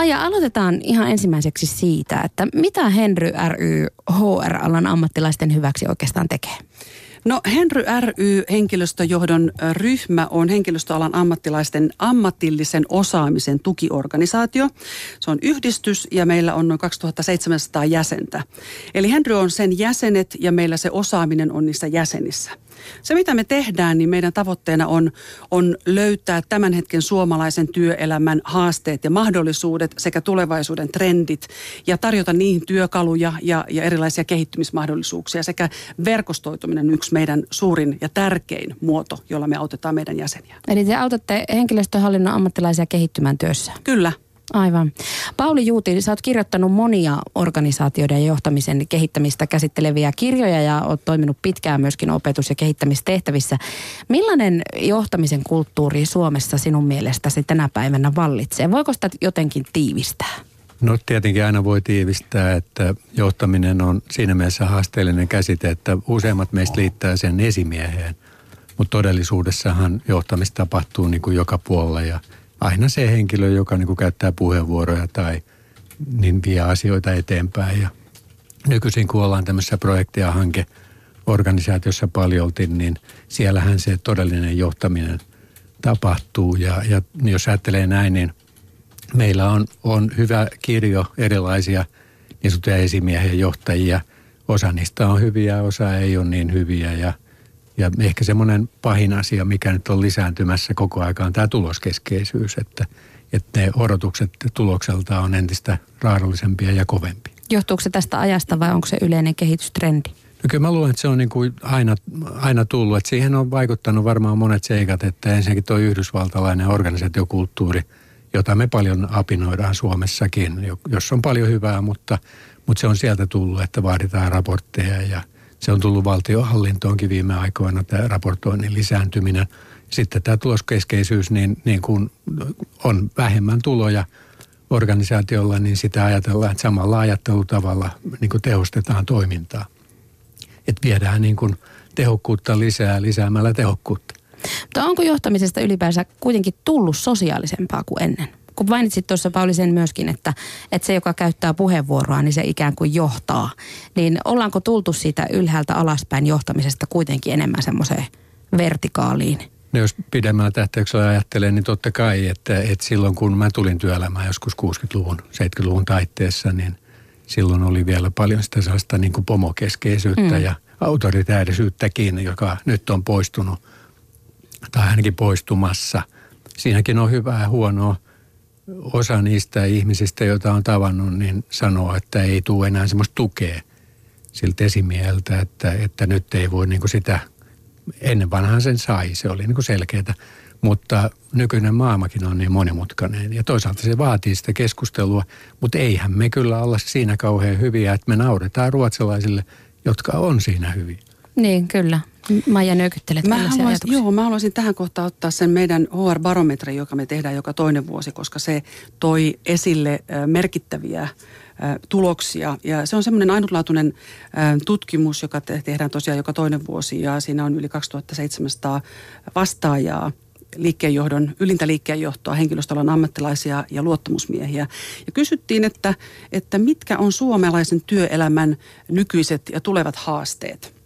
Maija, aloitetaan ihan ensimmäiseksi siitä, että mitä Henry ry HR-alan ammattilaisten hyväksi oikeastaan tekee? No Henry ry henkilöstöjohdon ryhmä on henkilöstöalan ammattilaisten ammatillisen osaamisen tukiorganisaatio. Se on yhdistys ja meillä on noin 2700 jäsentä. Eli Henry on sen jäsenet ja meillä se osaaminen on niissä jäsenissä. Se, mitä me tehdään, niin meidän tavoitteena on, on löytää tämän hetken suomalaisen työelämän haasteet ja mahdollisuudet sekä tulevaisuuden trendit ja tarjota niihin työkaluja ja, ja erilaisia kehittymismahdollisuuksia sekä verkostoituminen yksi meidän suurin ja tärkein muoto, jolla me autetaan meidän jäseniä. Eli te autatte henkilöstöhallinnon ammattilaisia kehittymään työssä? Kyllä. Aivan. Pauli Juuti, sä oot kirjoittanut monia organisaatioiden ja johtamisen kehittämistä käsitteleviä kirjoja ja oot toiminut pitkään myöskin opetus- ja kehittämistehtävissä. Millainen johtamisen kulttuuri Suomessa sinun mielestäsi tänä päivänä vallitsee? Voiko sitä jotenkin tiivistää? No tietenkin aina voi tiivistää, että johtaminen on siinä mielessä haasteellinen käsite, että useimmat meistä liittää sen esimieheen. Mutta todellisuudessahan johtamista tapahtuu niin kuin joka puolella ja – aina se henkilö, joka niin kuin käyttää puheenvuoroja tai niin vie asioita eteenpäin. Ja nykyisin kun ollaan tämmöisessä projekti- ja hankeorganisaatiossa paljolti, niin siellähän se todellinen johtaminen tapahtuu. Ja, ja jos ajattelee näin, niin meillä on, on hyvä kirjo erilaisia niin sanottuja esimiehiä johtajia. Osa niistä on hyviä, osa ei ole niin hyviä ja – ja ehkä semmoinen pahin asia, mikä nyt on lisääntymässä koko aika, on tämä tuloskeskeisyys, että, että ne odotukset tulokselta on entistä raadollisempia ja kovempia. Johtuuko se tästä ajasta vai onko se yleinen kehitystrendi? No kyllä mä luulen, että se on niin kuin aina, aina tullut. Että siihen on vaikuttanut varmaan monet seikat, että ensinnäkin tuo yhdysvaltalainen organisaatiokulttuuri, jota me paljon apinoidaan Suomessakin, jos on paljon hyvää, mutta, mutta se on sieltä tullut, että vaaditaan raportteja ja – se on tullut valtiohallintoonkin viime aikoina tämä raportoinnin lisääntyminen. Sitten tämä tuloskeskeisyys, niin, niin kun on vähemmän tuloja organisaatiolla, niin sitä ajatellaan, että samalla ajattelutavalla niin kuin tehostetaan toimintaa. Että viedään niin kuin tehokkuutta lisää lisäämällä tehokkuutta. Mutta onko johtamisesta ylipäänsä kuitenkin tullut sosiaalisempaa kuin ennen? Kun mainitsit tuossa Pauli sen myöskin, että, että se, joka käyttää puheenvuoroa, niin se ikään kuin johtaa. Niin ollaanko tultu siitä ylhäältä alaspäin johtamisesta kuitenkin enemmän semmoiseen vertikaaliin? No jos pidemmällä tähtäyksellä ajattelee, niin totta kai, että, että silloin kun mä tulin työelämään joskus 60-luvun, 70-luvun taitteessa, niin silloin oli vielä paljon sitä sellaista niin kuin pomokeskeisyyttä mm. ja autoritäärisyyttäkin, joka nyt on poistunut tai ainakin poistumassa. Siinäkin on hyvää ja huonoa osa niistä ihmisistä, joita on tavannut, niin sanoo, että ei tule enää semmoista tukea siltä esimieltä, että, että nyt ei voi niin kuin sitä, ennen vanhaan sen sai, se oli niin kuin selkeää. Mutta nykyinen maailmakin on niin monimutkainen ja toisaalta se vaatii sitä keskustelua, mutta eihän me kyllä olla siinä kauhean hyviä, että me nauretaan ruotsalaisille, jotka on siinä hyviä. Niin, kyllä. Maija nyökyttelet mä haluaisin, Joo, mä haluaisin tähän kohtaan ottaa sen meidän HR-barometri, joka me tehdään joka toinen vuosi, koska se toi esille merkittäviä tuloksia. Ja se on semmoinen ainutlaatuinen tutkimus, joka tehdään tosiaan joka toinen vuosi ja siinä on yli 2700 vastaajaa liikkeenjohdon, ylintä liikkeenjohtoa, henkilöstöalan ammattilaisia ja luottamusmiehiä. Ja kysyttiin, että, että mitkä on suomalaisen työelämän nykyiset ja tulevat haasteet –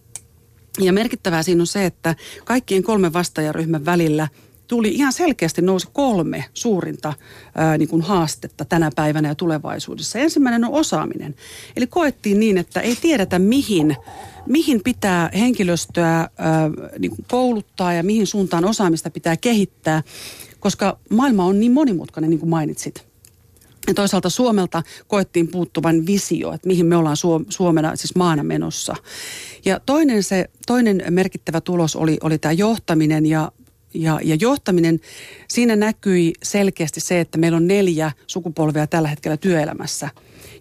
ja merkittävää siinä on se, että kaikkien kolmen vastaajaryhmän välillä tuli ihan selkeästi nousi kolme suurinta ää, niin kuin haastetta tänä päivänä ja tulevaisuudessa. Ensimmäinen on osaaminen. Eli koettiin niin, että ei tiedetä mihin, mihin pitää henkilöstöä ää, niin kuin kouluttaa ja mihin suuntaan osaamista pitää kehittää, koska maailma on niin monimutkainen, niin kuin mainitsit. Ja toisaalta Suomelta koettiin puuttuvan visio, että mihin me ollaan Suomena, siis maana menossa. Ja toinen, se, toinen merkittävä tulos oli, oli tämä johtaminen ja ja, ja johtaminen, siinä näkyi selkeästi se, että meillä on neljä sukupolvea tällä hetkellä työelämässä.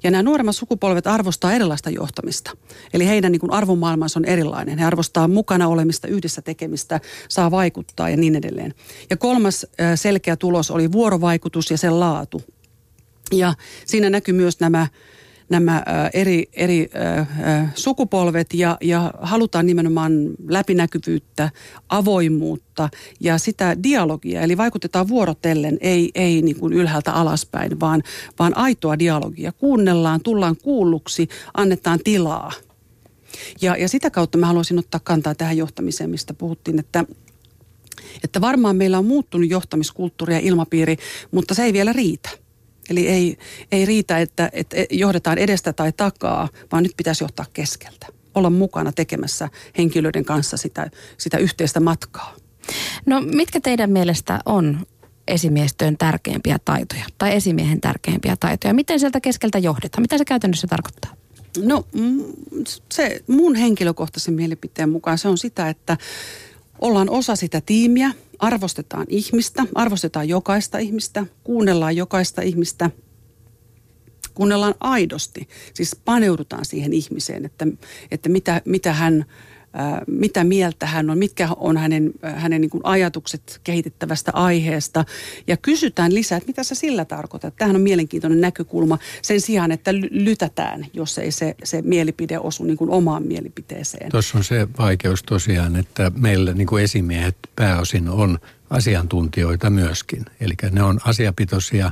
Ja nämä nuoremmat sukupolvet arvostaa erilaista johtamista. Eli heidän niin arvomaailmansa on erilainen. He arvostaa mukana olemista, yhdessä tekemistä, saa vaikuttaa ja niin edelleen. Ja kolmas selkeä tulos oli vuorovaikutus ja sen laatu. Ja siinä näkyy myös nämä, nämä eri, eri sukupolvet ja, ja halutaan nimenomaan läpinäkyvyyttä, avoimuutta ja sitä dialogia. Eli vaikutetaan vuorotellen, ei, ei niin kuin ylhäältä alaspäin, vaan, vaan aitoa dialogia. Kuunnellaan, tullaan kuulluksi, annetaan tilaa. Ja, ja sitä kautta mä haluaisin ottaa kantaa tähän johtamiseen, mistä puhuttiin, että että varmaan meillä on muuttunut johtamiskulttuuri ja ilmapiiri, mutta se ei vielä riitä. Eli ei, ei riitä, että, että johdetaan edestä tai takaa, vaan nyt pitäisi johtaa keskeltä. Olla mukana tekemässä henkilöiden kanssa sitä, sitä yhteistä matkaa. No mitkä teidän mielestä on esimiestyön tärkeimpiä taitoja tai esimiehen tärkeimpiä taitoja? Miten sieltä keskeltä johdetaan? Mitä se käytännössä tarkoittaa? No mm, se mun henkilökohtaisen mielipiteen mukaan se on sitä, että ollaan osa sitä tiimiä, arvostetaan ihmistä, arvostetaan jokaista ihmistä, kuunnellaan jokaista ihmistä, kuunnellaan aidosti, siis paneudutaan siihen ihmiseen, että, että mitä, mitä hän mitä mieltä hän on, mitkä on hänen, hänen niin kuin ajatukset kehitettävästä aiheesta. Ja kysytään lisää, että mitä sä sillä tarkoitat. Tämähän on mielenkiintoinen näkökulma sen sijaan, että lytätään, jos ei se, se mielipide osu niin kuin omaan mielipiteeseen. Tuossa on se vaikeus tosiaan, että meillä niin kuin esimiehet pääosin on asiantuntijoita myöskin. Eli ne on asiapitoisia,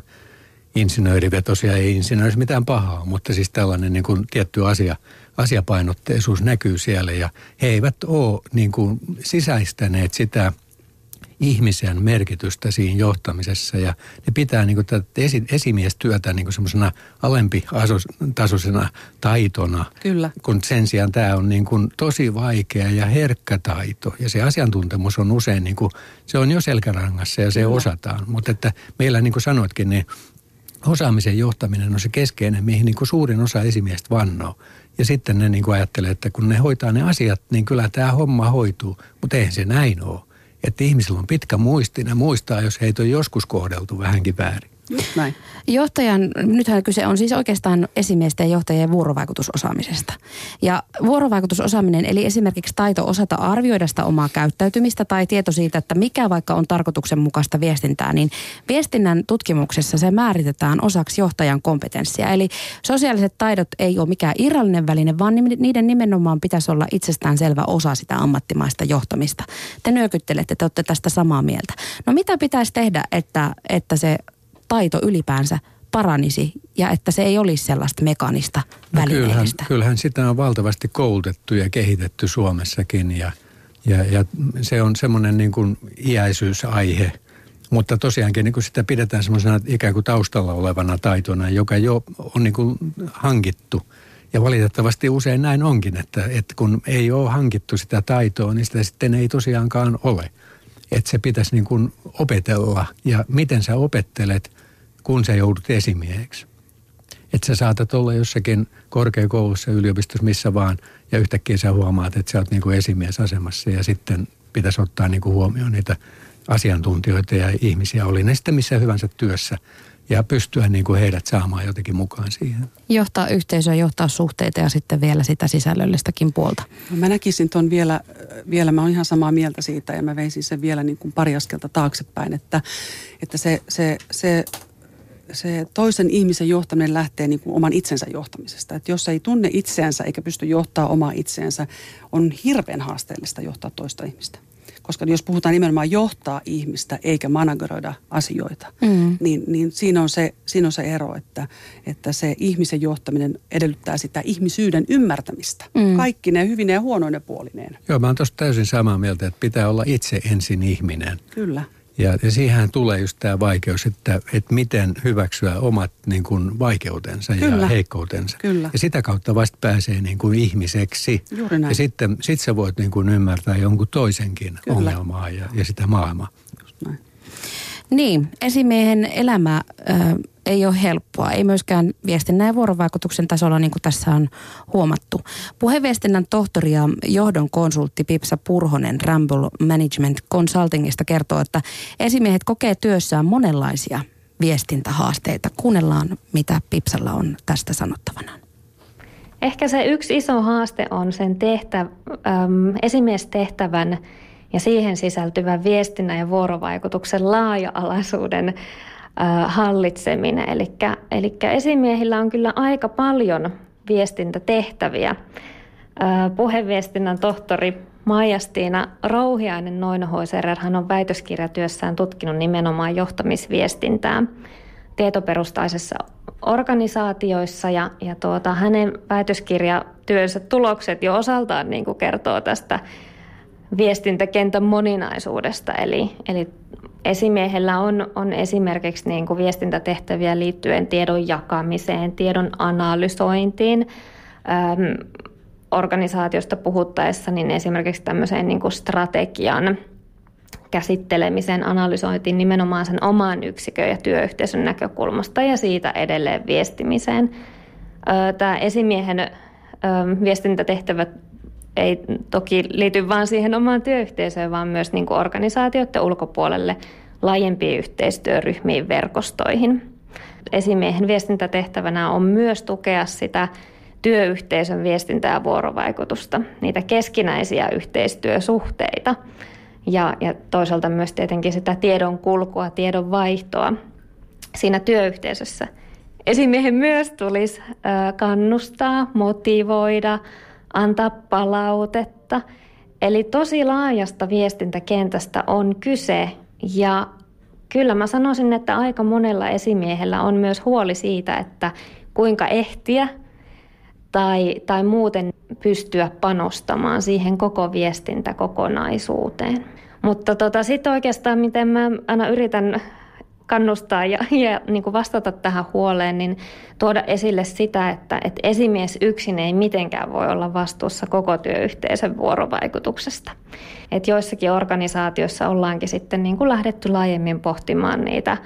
insinöörivetosia, ei insinöörissä mitään pahaa, mutta siis tällainen niin kuin tietty asia – asiapainotteisuus näkyy siellä ja he eivät ole niin kuin sisäistäneet sitä ihmisen merkitystä siinä johtamisessa ja ne pitää niin kuin tätä esi- esimiestyötä niin kuin semmoisena alempi-tasoisena taitona. Kyllä. Kun sen sijaan tämä on niin kuin tosi vaikea ja herkkä taito ja se asiantuntemus on usein niin kuin, se on jo selkärangassa ja se Kyllä. osataan. Mutta että meillä niin kuin sanoitkin, niin osaamisen johtaminen on se keskeinen, mihin niin kuin suurin osa esimiestä vannoo. Ja sitten ne niin kuin ajattelee, että kun ne hoitaa ne asiat, niin kyllä tämä homma hoituu. Mutta eihän se näin ole. Että ihmisillä on pitkä muisti, ne muistaa, jos heitä on joskus kohdeltu vähänkin väärin. Näin. Johtajan, nythän kyse on siis oikeastaan esimiesten ja johtajien vuorovaikutusosaamisesta. Ja vuorovaikutusosaaminen, eli esimerkiksi taito osata arvioida sitä omaa käyttäytymistä tai tieto siitä, että mikä vaikka on tarkoituksenmukaista viestintää, niin viestinnän tutkimuksessa se määritetään osaksi johtajan kompetenssia. Eli sosiaaliset taidot ei ole mikään irrallinen väline, vaan niiden nimenomaan pitäisi olla itsestään selvä osa sitä ammattimaista johtamista. Te nyökyttelette, te olette tästä samaa mieltä. No mitä pitäisi tehdä, että, että se taito ylipäänsä paranisi ja että se ei olisi sellaista mekanista no kyllähän, kyllähän sitä on valtavasti koulutettu ja kehitetty Suomessakin ja, ja, ja se on semmoinen niin kuin iäisyysaihe. Mutta tosiaankin niin kuin sitä pidetään semmoisena ikään kuin taustalla olevana taitona, joka jo on niin kuin hankittu. Ja valitettavasti usein näin onkin, että, että kun ei ole hankittu sitä taitoa, niin sitä sitten ei tosiaankaan ole. Että se pitäisi niin kuin opetella. Ja miten sä opettelet – kun sä joudut esimieheksi. Että sä saatat olla jossakin korkeakoulussa, yliopistossa, missä vaan, ja yhtäkkiä sä huomaat, että sä oot niin kuin esimiesasemassa ja sitten pitäisi ottaa niin kuin huomioon niitä asiantuntijoita ja ihmisiä, oli ne sitten missä hyvänsä työssä ja pystyä niin kuin heidät saamaan jotenkin mukaan siihen. Johtaa yhteisöä, johtaa suhteita ja sitten vielä sitä sisällöllistäkin puolta. No mä näkisin tuon vielä, vielä, mä oon ihan samaa mieltä siitä ja mä veisin sen vielä niin kuin pari askelta taaksepäin, että, että se, se, se se toisen ihmisen johtaminen lähtee niin kuin oman itsensä johtamisesta. Että jos ei tunne itseänsä eikä pysty johtaa omaa itseänsä, on hirveän haasteellista johtaa toista ihmistä. Koska jos puhutaan nimenomaan johtaa ihmistä eikä manageroida asioita, mm. niin, niin siinä, on se, siinä on se ero, että, että se ihmisen johtaminen edellyttää sitä ihmisyyden ymmärtämistä. Mm. Kaikki ne hyvine ja huonoine puolineen. Joo, mä oon tuosta täysin samaa mieltä, että pitää olla itse ensin ihminen. Kyllä. Ja, ja siihen tulee just tämä vaikeus, että, että miten hyväksyä omat niin kuin, vaikeutensa Kyllä. ja heikkoutensa. Kyllä. Ja sitä kautta vasta pääsee niin kuin, ihmiseksi. Juuri näin. Ja sitten sit sä voit niin kuin, ymmärtää jonkun toisenkin Kyllä. ongelmaa ja, ja sitä maailmaa. Just näin. Niin, esimiehen elämä äh, ei ole helppoa, ei myöskään viestinnän ja vuorovaikutuksen tasolla, niin kuin tässä on huomattu. Puheviestinnän tohtori ja johdon konsultti Pipsa Purhonen Ramble Management Consultingista kertoo, että esimiehet kokee työssään monenlaisia viestintähaasteita. Kuunnellaan, mitä Pipsalla on tästä sanottavana. Ehkä se yksi iso haaste on sen tehtä, äm, esimiestehtävän ja siihen sisältyvän viestinnän ja vuorovaikutuksen laaja-alaisuuden hallitseminen. Eli esimiehillä on kyllä aika paljon viestintätehtäviä. Puheviestinnän tohtori Maija-Stiina Rouhiainen Noinohoiserer, hän on väitöskirjatyössään tutkinut nimenomaan johtamisviestintää tietoperustaisessa organisaatioissa ja, ja tuota, hänen väitöskirjatyönsä tulokset jo osaltaan niin kuin kertoo tästä viestintäkentän moninaisuudesta. Eli, eli esimiehellä on, on esimerkiksi niin kuin viestintätehtäviä liittyen tiedon jakamiseen, tiedon analysointiin, äm, organisaatiosta puhuttaessa, niin esimerkiksi tämmöiseen niin kuin strategian käsittelemisen, analysointiin nimenomaan sen oman yksikön ja työyhteisön näkökulmasta ja siitä edelleen viestimiseen. Tämä esimiehen viestintätehtävät ei toki liity vain siihen omaan työyhteisöön, vaan myös niin kuin organisaatioiden ulkopuolelle laajempiin yhteistyöryhmiin, verkostoihin. Esimiehen viestintätehtävänä on myös tukea sitä työyhteisön viestintää ja vuorovaikutusta, niitä keskinäisiä yhteistyösuhteita ja, ja toisaalta myös tietenkin sitä tiedon kulkua, tiedon vaihtoa siinä työyhteisössä. Esimiehen myös tulisi kannustaa, motivoida, antaa palautetta. Eli tosi laajasta viestintäkentästä on kyse ja kyllä mä sanoisin, että aika monella esimiehellä on myös huoli siitä, että kuinka ehtiä tai, tai muuten pystyä panostamaan siihen koko viestintäkokonaisuuteen. Mutta tota, sitten oikeastaan, miten mä aina yritän kannustaa ja, ja niin kuin vastata tähän huoleen, niin tuoda esille sitä, että, että esimies yksin ei mitenkään voi olla vastuussa koko työyhteisön vuorovaikutuksesta. Että joissakin organisaatioissa ollaankin sitten niin kuin lähdetty laajemmin pohtimaan niitä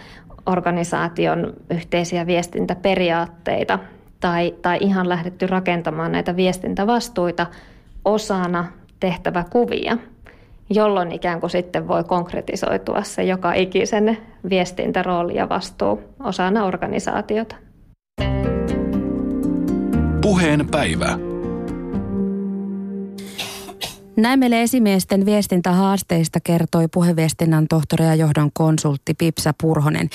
organisaation yhteisiä viestintäperiaatteita tai, tai ihan lähdetty rakentamaan näitä viestintävastuita osana tehtäväkuvia, jolloin ikään kuin sitten voi konkretisoitua se joka ikisen viestintärooli ja vastuu osana organisaatiota. Puheen päivä. Näin meille esimiesten viestintähaasteista kertoi puheviestinnän tohtori ja johdon konsultti Pipsa Purhonen.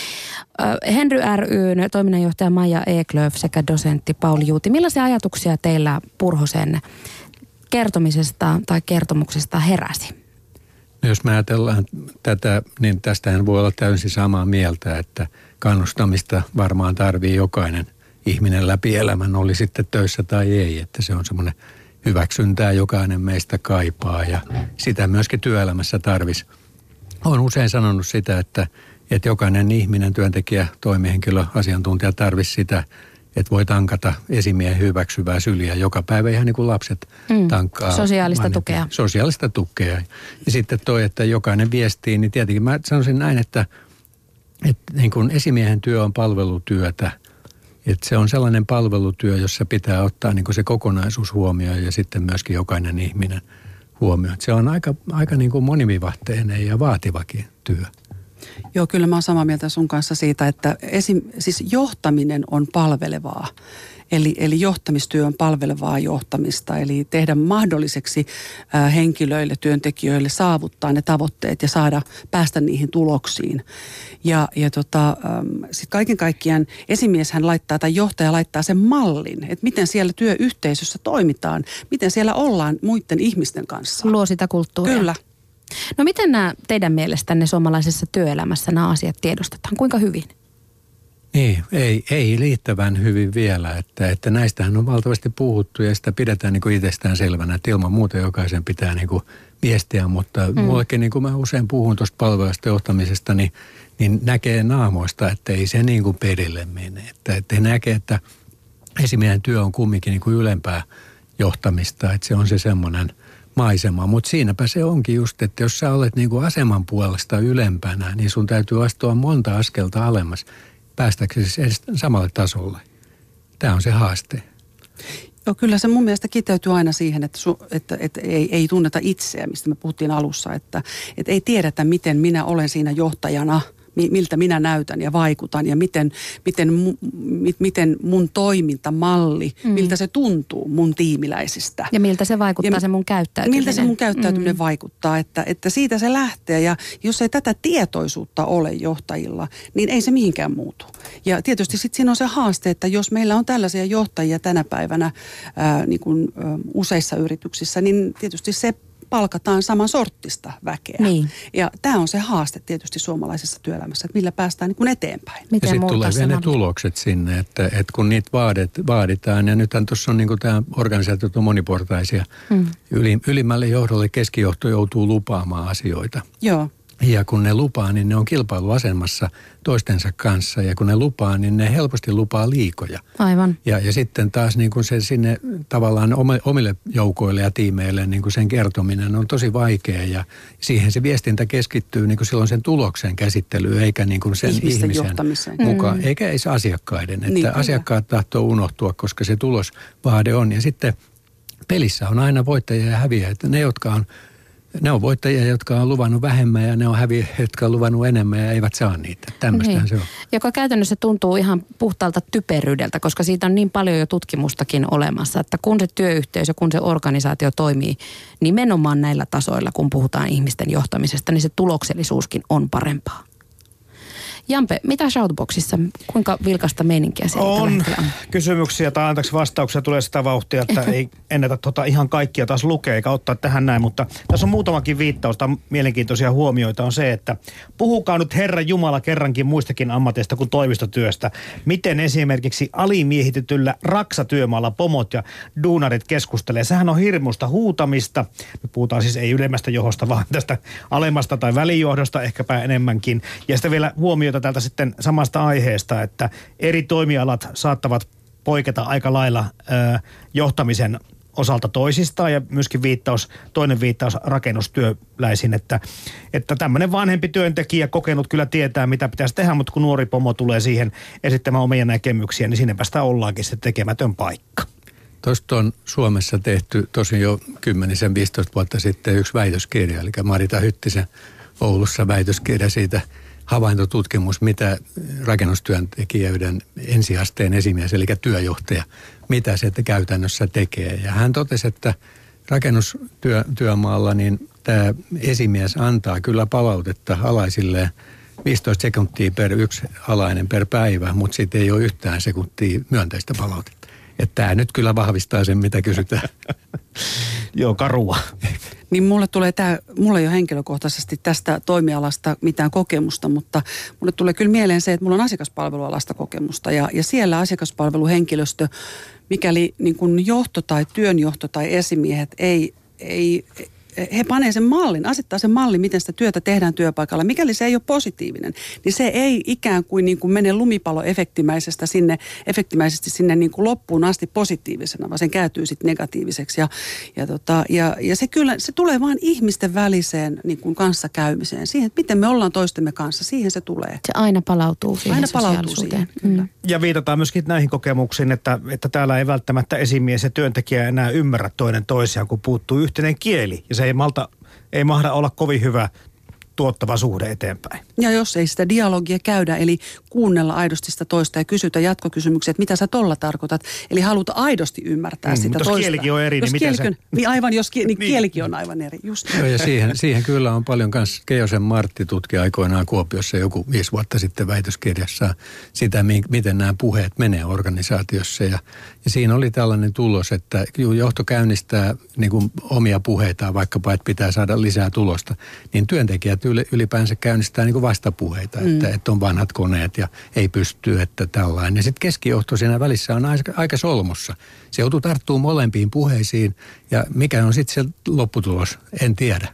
Henry ryn toiminnanjohtaja Maija Eklöf sekä dosentti Pauli Juuti. Millaisia ajatuksia teillä Purhosen kertomisesta tai kertomuksesta heräsi? Jos me ajatellaan tätä, niin tästähän voi olla täysin samaa mieltä, että kannustamista varmaan tarvii jokainen ihminen läpi elämän, oli sitten töissä tai ei, että se on semmoinen – hyväksyntää jokainen meistä kaipaa ja sitä myöskin työelämässä tarvisi. Olen usein sanonut sitä, että, että jokainen ihminen, työntekijä, toimihenkilö, asiantuntija tarvisi sitä, että voi tankata esimiehen hyväksyvää syliä joka päivä ihan niin kuin lapset mm. tankkaa. Sosiaalista vanhempia. tukea. Sosiaalista tukea. Ja sitten toi, että jokainen viestii, niin tietenkin mä sanoisin näin, että, että niin kuin esimiehen työ on palvelutyötä – että se on sellainen palvelutyö, jossa pitää ottaa niin se kokonaisuus huomioon ja sitten myöskin jokainen ihminen huomioon. Se on aika, aika niin kuin monivivahteinen ja vaativakin työ. Joo, kyllä mä oon samaa mieltä sun kanssa siitä, että esim, siis johtaminen on palvelevaa. Eli, eli johtamistyö on palvelevaa johtamista, eli tehdä mahdolliseksi henkilöille, työntekijöille saavuttaa ne tavoitteet ja saada päästä niihin tuloksiin. Ja, ja tota, sitten kaiken kaikkiaan esimies hän laittaa tai johtaja laittaa sen mallin, että miten siellä työyhteisössä toimitaan, miten siellä ollaan muiden ihmisten kanssa. Luo sitä kulttuuria. Kyllä. No miten nämä teidän mielestänne suomalaisessa työelämässä nämä asiat tiedostetaan? Kuinka hyvin? Niin, ei, ei riittävän hyvin vielä, että, että näistähän on valtavasti puhuttu ja sitä pidetään niin kuin itsestään selvänä, että ilman muuta jokaisen pitää niin kuin viestiä, mutta mm. mullekin niin kuin mä usein puhun tuosta palvelusta johtamisesta, niin, niin näkee naamoista, että ei se niin kuin perille mene, että, että näkee, että esimiehen työ on kumminkin niin kuin ylempää johtamista, että se on se semmoinen maisema, mutta siinäpä se onkin just, että jos sä olet niin kuin aseman puolesta ylempänä, niin sun täytyy astua monta askelta alemmas – päästäksesi edes samalle tasolle. Tämä on se haaste. Joo, kyllä se mun mielestä kiteytyy aina siihen, että, su, että, että ei, ei tunneta itseä, mistä me puhuttiin alussa, että, että ei tiedetä, miten minä olen siinä johtajana, miltä minä näytän ja vaikutan ja miten, miten, miten mun toimintamalli, mm. miltä se tuntuu mun tiimiläisistä. Ja miltä se vaikuttaa ja se mun käyttäytyminen. Miltä se mun käyttäytyminen mm. vaikuttaa, että, että siitä se lähtee ja jos ei tätä tietoisuutta ole johtajilla, niin ei se mihinkään muutu. Ja tietysti sitten siinä on se haaste, että jos meillä on tällaisia johtajia tänä päivänä ää, niin kuin, ä, useissa yrityksissä, niin tietysti se palkataan saman sorttista väkeä. Niin. Ja tämä on se haaste tietysti suomalaisessa työelämässä, että millä päästään niin kuin eteenpäin. Miten ja sitten tulee vielä ne tulokset sinne, että, että kun niitä vaadet, vaaditaan, ja nythän tuossa on niin tämä organisaatiot on moniportaisia, mm. Yli, ylimmälle johdolle keskijohto joutuu lupaamaan asioita. Joo. Ja kun ne lupaa, niin ne on kilpailuasemassa toistensa kanssa. Ja kun ne lupaa, niin ne helposti lupaa liikoja. Aivan. Ja, ja sitten taas niin kuin se sinne tavallaan omille joukoille ja tiimeille niin kuin sen kertominen on tosi vaikea. Ja siihen se viestintä keskittyy niin kuin silloin sen tuloksen käsittelyyn, eikä niin kuin sen ihmisen, ihmisen mukaan. Mm. Eikä edes asiakkaiden. Että niin, asiakkaat tahtoo unohtua, koska se tulosvaade on. Ja sitten pelissä on aina voittajia ja häviäjiä. Ne, jotka on ne on voittajia, jotka on luvannut vähemmän ja ne on häviäjiä, jotka on luvannut enemmän ja eivät saa niitä. Tämmöistä niin. se on. Joka käytännössä tuntuu ihan puhtaalta typeryydeltä, koska siitä on niin paljon jo tutkimustakin olemassa, että kun se työyhteisö, kun se organisaatio toimii nimenomaan näillä tasoilla, kun puhutaan ihmisten johtamisesta, niin se tuloksellisuuskin on parempaa. Jampe, mitä Shoutboxissa, kuinka vilkasta meininkiä siellä on? kysymyksiä tai antaisi vastauksia tulee sitä vauhtia, että ei ennätä tota ihan kaikkia taas lukea eikä ottaa tähän näin, mutta tässä on muutamakin viittaus, tai mielenkiintoisia huomioita on se, että puhukaa nyt Herra Jumala kerrankin muistakin ammateista kuin toimistotyöstä. Miten esimerkiksi alimiehitetyllä raksatyömaalla pomot ja duunarit keskustelee? Sehän on hirmusta huutamista. Me puhutaan siis ei ylemmästä johosta, vaan tästä alemmasta tai välijohdosta ehkäpä enemmänkin. Ja sitten vielä huomioita täältä sitten samasta aiheesta, että eri toimialat saattavat poiketa aika lailla ö, johtamisen osalta toisistaan ja myöskin viittaus, toinen viittaus rakennustyöläisiin, että, että tämmöinen vanhempi työntekijä kokenut kyllä tietää, mitä pitäisi tehdä, mutta kun nuori pomo tulee siihen esittämään omia näkemyksiä, niin sinne päästä ollaankin se tekemätön paikka. Tuosta on Suomessa tehty tosi jo 10-15 vuotta sitten yksi väitöskirja, eli Marita Hyttisen Oulussa väitöskirja siitä – havaintotutkimus, mitä rakennustyöntekijöiden ensiasteen esimies, eli työjohtaja, mitä se käytännössä tekee. Ja hän totesi, että rakennustyömaalla niin tämä esimies antaa kyllä palautetta alaisille 15 sekuntia per yksi alainen per päivä, mutta sitten ei ole yhtään sekuntia myönteistä palautetta. Että tämä nyt kyllä vahvistaa sen, mitä kysytään. Joo, karua. Niin mulle tulee tämä, mulla ei ole henkilökohtaisesti tästä toimialasta mitään kokemusta, mutta mulle tulee kyllä mieleen se, että mulla on asiakaspalvelualasta kokemusta. Ja, ja siellä asiakaspalveluhenkilöstö, mikäli niin kuin johto tai työnjohto tai esimiehet ei, ei he panee sen mallin, asettaa sen mallin, miten sitä työtä tehdään työpaikalla. Mikäli se ei ole positiivinen, niin se ei ikään kuin, niin kuin mene lumipaloefektimäisestä sinne, efektimäisesti sinne niin kuin loppuun asti positiivisena, vaan sen kääntyy sitten negatiiviseksi. Ja, ja, tota, ja, ja se kyllä, se tulee vain ihmisten väliseen niin kuin kanssakäymiseen, siihen, että miten me ollaan toistemme kanssa, siihen se tulee. Se aina palautuu siihen Aina palautuu siihen, kyllä. Mm. Ja viitataan myöskin näihin kokemuksiin, että, että täällä ei välttämättä esimies ja työntekijä enää ymmärrä toinen toisiaan, kun puuttuu yhteinen kieli. Ja se ei malta, ei mahda olla kovin hyvä tuottava suhde eteenpäin. Ja jos ei sitä dialogia käydä, eli kuunnella aidosti sitä toista ja kysytä jatkokysymyksiä, että mitä sä tolla tarkoitat. Eli haluta aidosti ymmärtää mm, sitä mutta toista. Jos kielikin on eri, jos niin miten se... Niin aivan, jos niin, niin. kielikin on aivan eri, just. Joo, ja siihen, siihen kyllä on paljon myös Keijosen Martti tutki aikoinaan Kuopiossa joku viisi vuotta sitten väitöskirjassa sitä, miten nämä puheet menee organisaatiossa. Ja, ja siinä oli tällainen tulos, että johto käynnistää niin kuin omia puheitaan, vaikkapa, että pitää saada lisää tulosta, niin työntekijät ylipäänsä käynnistää niin vastapuheita, mm. että, että on vanhat koneet ja ei pysty, että tällainen. Ja sitten keskijohto siinä välissä on aika, aika solmussa. Se joutuu tarttumaan molempiin puheisiin ja mikä on sitten se lopputulos, en tiedä.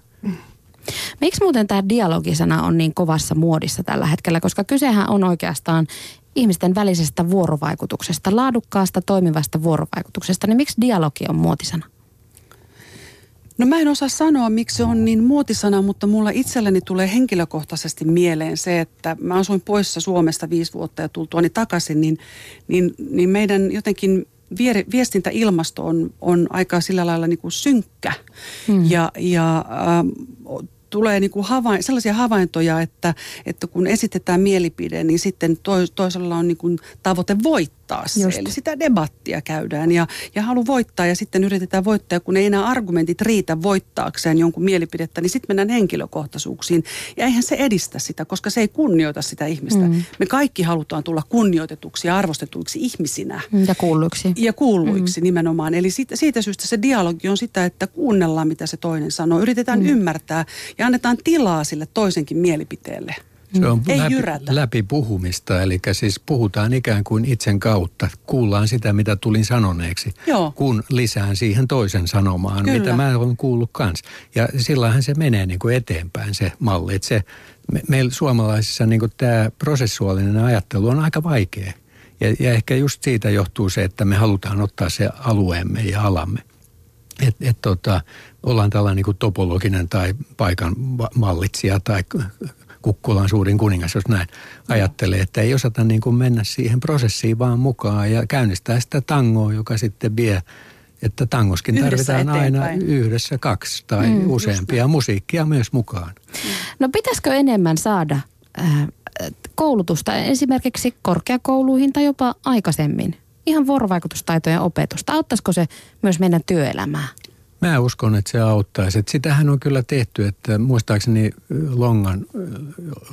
Miksi muuten tämä dialogisana on niin kovassa muodissa tällä hetkellä? Koska kysehän on oikeastaan ihmisten välisestä vuorovaikutuksesta, laadukkaasta toimivasta vuorovaikutuksesta. Niin miksi dialogi on muotisana? No mä en osaa sanoa, miksi se on niin muotisana, mutta mulla itselläni tulee henkilökohtaisesti mieleen se, että mä asuin poissa Suomesta viisi vuotta ja tultuani takaisin, niin, niin, niin meidän jotenkin viestintäilmasto on, on aika sillä lailla niin kuin synkkä. Hmm. Ja, ja äh, tulee niin kuin havain, sellaisia havaintoja, että, että kun esitetään mielipide, niin sitten toisella on niin kuin tavoite voittaa se. Just. Eli sitä debattia käydään ja, ja halu voittaa ja sitten yritetään voittaa. Kun ei enää argumentit riitä voittaakseen jonkun mielipidettä, niin sitten mennään henkilökohtaisuuksiin. Ja eihän se edistä sitä, koska se ei kunnioita sitä ihmistä. Mm. Me kaikki halutaan tulla kunnioitetuksi ja arvostetuiksi ihmisinä. Ja kuulluiksi. Ja kuulluiksi mm. nimenomaan. Eli siitä, siitä syystä se dialogi on sitä, että kuunnellaan mitä se toinen sanoo. Yritetään mm. ymmärtää ja annetaan tilaa sille toisenkin mielipiteelle. Se on Ei läpi, läpi puhumista, eli siis puhutaan ikään kuin itsen kautta. Kuullaan sitä, mitä tulin sanoneeksi, Joo. kun lisään siihen toisen sanomaan, Kyllä. mitä mä olen kuullut kanssa. Ja sillähän se menee niin kuin eteenpäin se malli. Että se, me, meillä suomalaisissa niin kuin tämä prosessuaalinen ajattelu on aika vaikea. Ja, ja ehkä just siitä johtuu se, että me halutaan ottaa se alueemme ja alamme. Että et tota, ollaan tällainen niin kuin topologinen tai paikan mallitsija tai Kukkulan suurin kuningas, jos näin ajattelee, että ei osata niin kuin mennä siihen prosessiin vaan mukaan ja käynnistää sitä tangoa, joka sitten vie että tangoskin yhdessä tarvitaan eteenpäin. aina yhdessä kaksi tai mm, useampia musiikkia myös mukaan. No pitäisikö enemmän saada äh, koulutusta esimerkiksi korkeakouluihin tai jopa aikaisemmin? Ihan vuorovaikutustaitojen opetusta. Auttaisiko se myös meidän työelämää? Mä uskon, että se auttaisi. Että sitähän on kyllä tehty, että muistaakseni Longan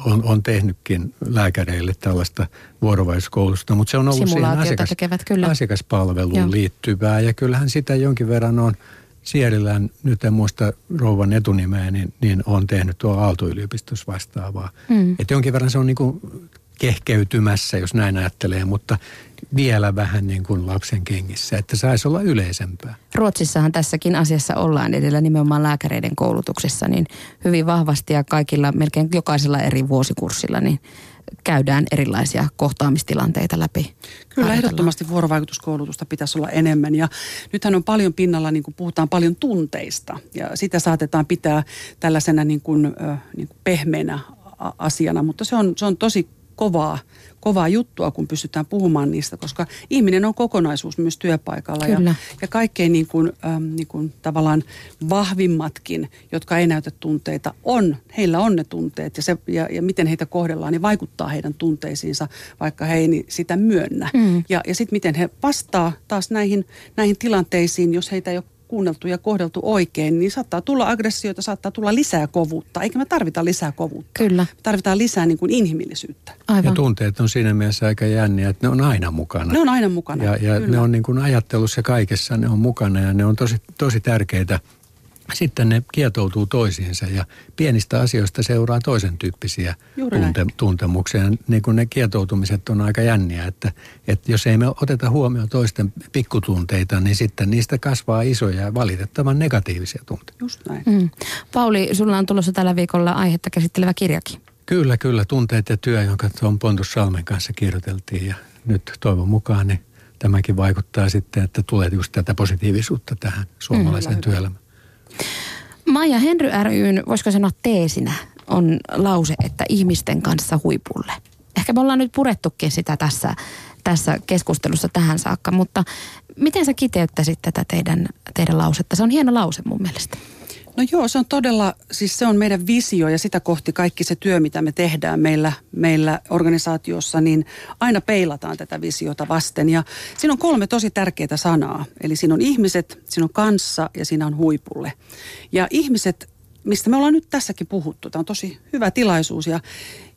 on, on tehnytkin lääkäreille tällaista vuorovaikutuskoulutusta, mutta se on ollut siihen asiakas, tekevät, kyllä. asiakaspalveluun Joo. liittyvää. Ja kyllähän sitä jonkin verran on Sierilän, nyt en muista rouvan etunimeä, niin, niin on tehnyt tuo Aalto-yliopistossa vastaavaa. Mm. Että jonkin verran se on niin kuin kehkeytymässä, jos näin ajattelee, mutta vielä vähän niin kuin lapsen kengissä, että saisi olla yleisempää. Ruotsissahan tässäkin asiassa ollaan edellä nimenomaan lääkäreiden koulutuksessa, niin hyvin vahvasti ja kaikilla, melkein jokaisella eri vuosikurssilla, niin käydään erilaisia kohtaamistilanteita läpi. Kyllä ehdottomasti vuorovaikutuskoulutusta pitäisi olla enemmän ja nythän on paljon pinnalla, niin kuin puhutaan paljon tunteista ja sitä saatetaan pitää tällaisena niin kuin, niin kuin pehmeänä asiana, mutta se on, se on tosi kovaa, kovaa juttua, kun pystytään puhumaan niistä, koska ihminen on kokonaisuus myös työpaikalla. Kyllä. Ja, ja kaikkein niin kuin, ähm, niin kuin tavallaan vahvimmatkin, jotka ei näytä tunteita, on, heillä on ne tunteet ja, se, ja, ja miten heitä kohdellaan, niin vaikuttaa heidän tunteisiinsa, vaikka he ei sitä myönnä. Mm. Ja, ja sitten miten he vastaa taas näihin, näihin tilanteisiin, jos heitä ei ole kuunneltu ja kohdeltu oikein, niin saattaa tulla aggressioita, saattaa tulla lisää kovuutta. Eikä me tarvita lisää kovuutta. Kyllä. Me tarvitaan lisää niin kuin inhimillisyyttä. Aivan. Ja tunteet on siinä mielessä aika jänniä, että ne on aina mukana. Ne on aina mukana, Ja, ja ne on niin kuin ajattelussa kaikessa, ne on mukana ja ne on tosi, tosi tärkeitä – sitten ne kietoutuu toisiinsa ja pienistä asioista seuraa toisen tyyppisiä tunte, tuntemuksia. Niin kuin ne kietoutumiset on aika jänniä, että, että jos ei me oteta huomioon toisten pikkutunteita, niin sitten niistä kasvaa isoja ja valitettavan negatiivisia tunteita. Just näin. Mm. Pauli, sulla on tulossa tällä viikolla aihetta käsittelevä kirjakin. Kyllä, kyllä. Tunteet ja työ, jonka tuon Pontus Salmen kanssa kirjoiteltiin ja nyt toivon mukaan niin tämäkin vaikuttaa sitten, että tulee just tätä positiivisuutta tähän suomalaiseen mm, työelämään. Maija Henry ryn, voisiko sanoa teesinä, on lause, että ihmisten kanssa huipulle. Ehkä me ollaan nyt purettukin sitä tässä, tässä keskustelussa tähän saakka, mutta miten sä kiteyttäisit tätä teidän, teidän lausetta? Se on hieno lause mun mielestä. No joo, se on todella, siis se on meidän visio ja sitä kohti kaikki se työ, mitä me tehdään meillä, meillä organisaatiossa, niin aina peilataan tätä visiota vasten. Ja siinä on kolme tosi tärkeää sanaa. Eli siinä on ihmiset, siinä on kanssa ja siinä on huipulle. Ja ihmiset, mistä me ollaan nyt tässäkin puhuttu, tämä on tosi hyvä tilaisuus ja,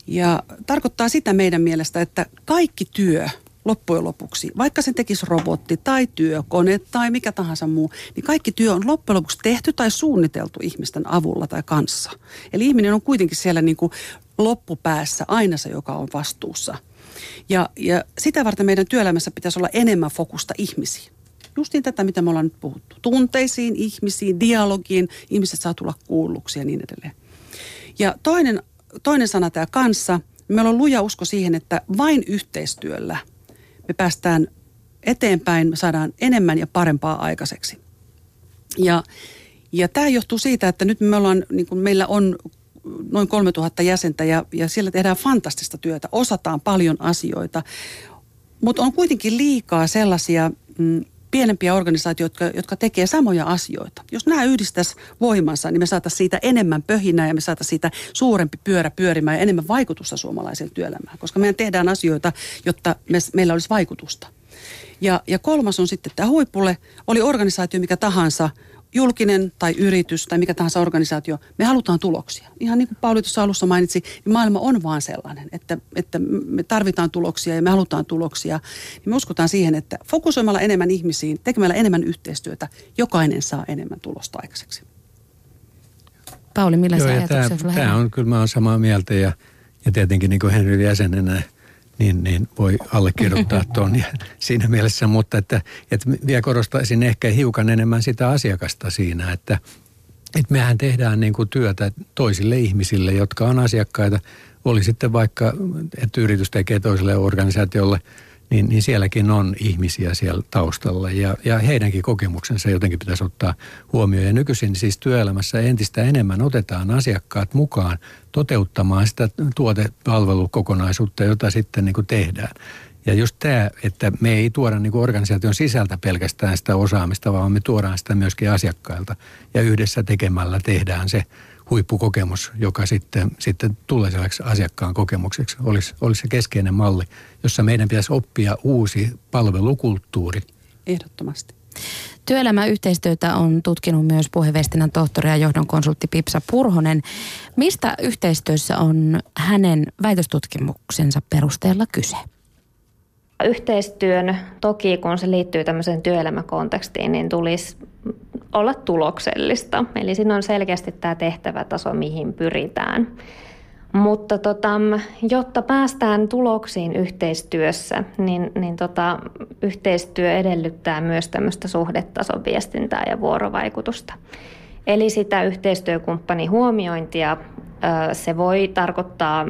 ja tarkoittaa sitä meidän mielestä, että kaikki työ – loppujen lopuksi, vaikka sen tekisi robotti tai työkone tai mikä tahansa muu, niin kaikki työ on loppujen lopuksi tehty tai suunniteltu ihmisten avulla tai kanssa. Eli ihminen on kuitenkin siellä niin kuin loppupäässä aina se, joka on vastuussa. Ja, ja sitä varten meidän työelämässä pitäisi olla enemmän fokusta ihmisiin. Justiin tätä, mitä me ollaan nyt puhuttu. Tunteisiin, ihmisiin, dialogiin, ihmiset saa tulla kuulluksi ja niin edelleen. Ja toinen, toinen sana tämä kanssa. Meillä on luja usko siihen, että vain yhteistyöllä – me päästään eteenpäin, me saadaan enemmän ja parempaa aikaiseksi. Ja, ja tämä johtuu siitä, että nyt me ollaan, niin kuin meillä on noin 3000 jäsentä ja, ja siellä tehdään fantastista työtä, osataan paljon asioita, mutta on kuitenkin liikaa sellaisia mm, pienempiä organisaatioita, jotka, jotka tekee samoja asioita. Jos nämä yhdistäisi voimansa, niin me saataisiin siitä enemmän pöhinää ja me saataisiin siitä suurempi pyörä pyörimään ja enemmän vaikutusta suomalaiseen työelämään. Koska meidän tehdään asioita, jotta me, meillä olisi vaikutusta. Ja, ja kolmas on sitten tämä huipulle, oli organisaatio mikä tahansa, julkinen tai yritys tai mikä tahansa organisaatio, me halutaan tuloksia. Ihan niin kuin Pauli tuossa alussa mainitsi, niin maailma on vaan sellainen, että, että me tarvitaan tuloksia ja me halutaan tuloksia. Niin me uskotaan siihen, että fokusoimalla enemmän ihmisiin, tekemällä enemmän yhteistyötä, jokainen saa enemmän tulosta aikaiseksi. Pauli, millaisia Joo, ajatuksia tämä, tämä on, kyllä mä olen samaa mieltä ja, ja tietenkin niin kuin Henry jäsenenä – niin, niin voi allekirjoittaa tuon siinä mielessä, mutta että, että vielä korostaisin ehkä hiukan enemmän sitä asiakasta siinä, että, että mehän tehdään niin kuin työtä toisille ihmisille, jotka on asiakkaita. Oli sitten vaikka, että yritys tekee toiselle organisaatiolle – niin, niin sielläkin on ihmisiä siellä taustalla ja, ja heidänkin kokemuksensa jotenkin pitäisi ottaa huomioon. Ja nykyisin siis työelämässä entistä enemmän otetaan asiakkaat mukaan toteuttamaan sitä tuotepalvelukokonaisuutta, jota sitten niin kuin tehdään. Ja just tämä, että me ei tuoda niin organisaation sisältä pelkästään sitä osaamista, vaan me tuodaan sitä myöskin asiakkailta. Ja yhdessä tekemällä tehdään se huippukokemus, joka sitten, sitten tulee sellaiseksi asiakkaan kokemukseksi, olisi, olisi se keskeinen malli, jossa meidän pitäisi oppia uusi palvelukulttuuri. Ehdottomasti. Työelämäyhteistyötä on tutkinut myös puhevestinan tohtori ja johdon konsultti Pipsa Purhonen. Mistä yhteistyössä on hänen väitöstutkimuksensa perusteella kyse? Yhteistyön toki, kun se liittyy tämmöiseen työelämäkontekstiin, niin tulisi olla tuloksellista. Eli siinä on selkeästi tämä tehtävätaso, mihin pyritään. Mutta tota, jotta päästään tuloksiin yhteistyössä, niin, niin tota, yhteistyö edellyttää myös tämmöistä suhdetason viestintää ja vuorovaikutusta. Eli sitä yhteistyökumppanin huomiointia, se voi tarkoittaa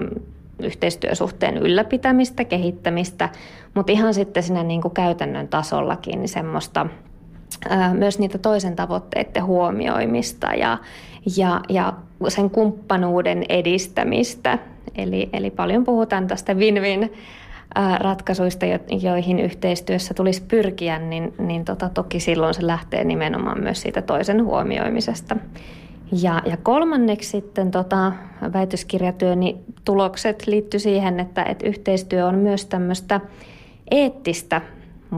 yhteistyösuhteen ylläpitämistä, kehittämistä, mutta ihan sitten siinä niin kuin käytännön tasollakin niin semmoista myös niitä toisen tavoitteiden huomioimista ja, ja, ja sen kumppanuuden edistämistä. Eli, eli paljon puhutaan tästä win-win ratkaisuista, joihin yhteistyössä tulisi pyrkiä, niin, niin tota, toki silloin se lähtee nimenomaan myös siitä toisen huomioimisesta. Ja, ja kolmanneksi sitten tota, väitöskirjatyöni tulokset liittyy siihen, että, että yhteistyö on myös tämmöistä eettistä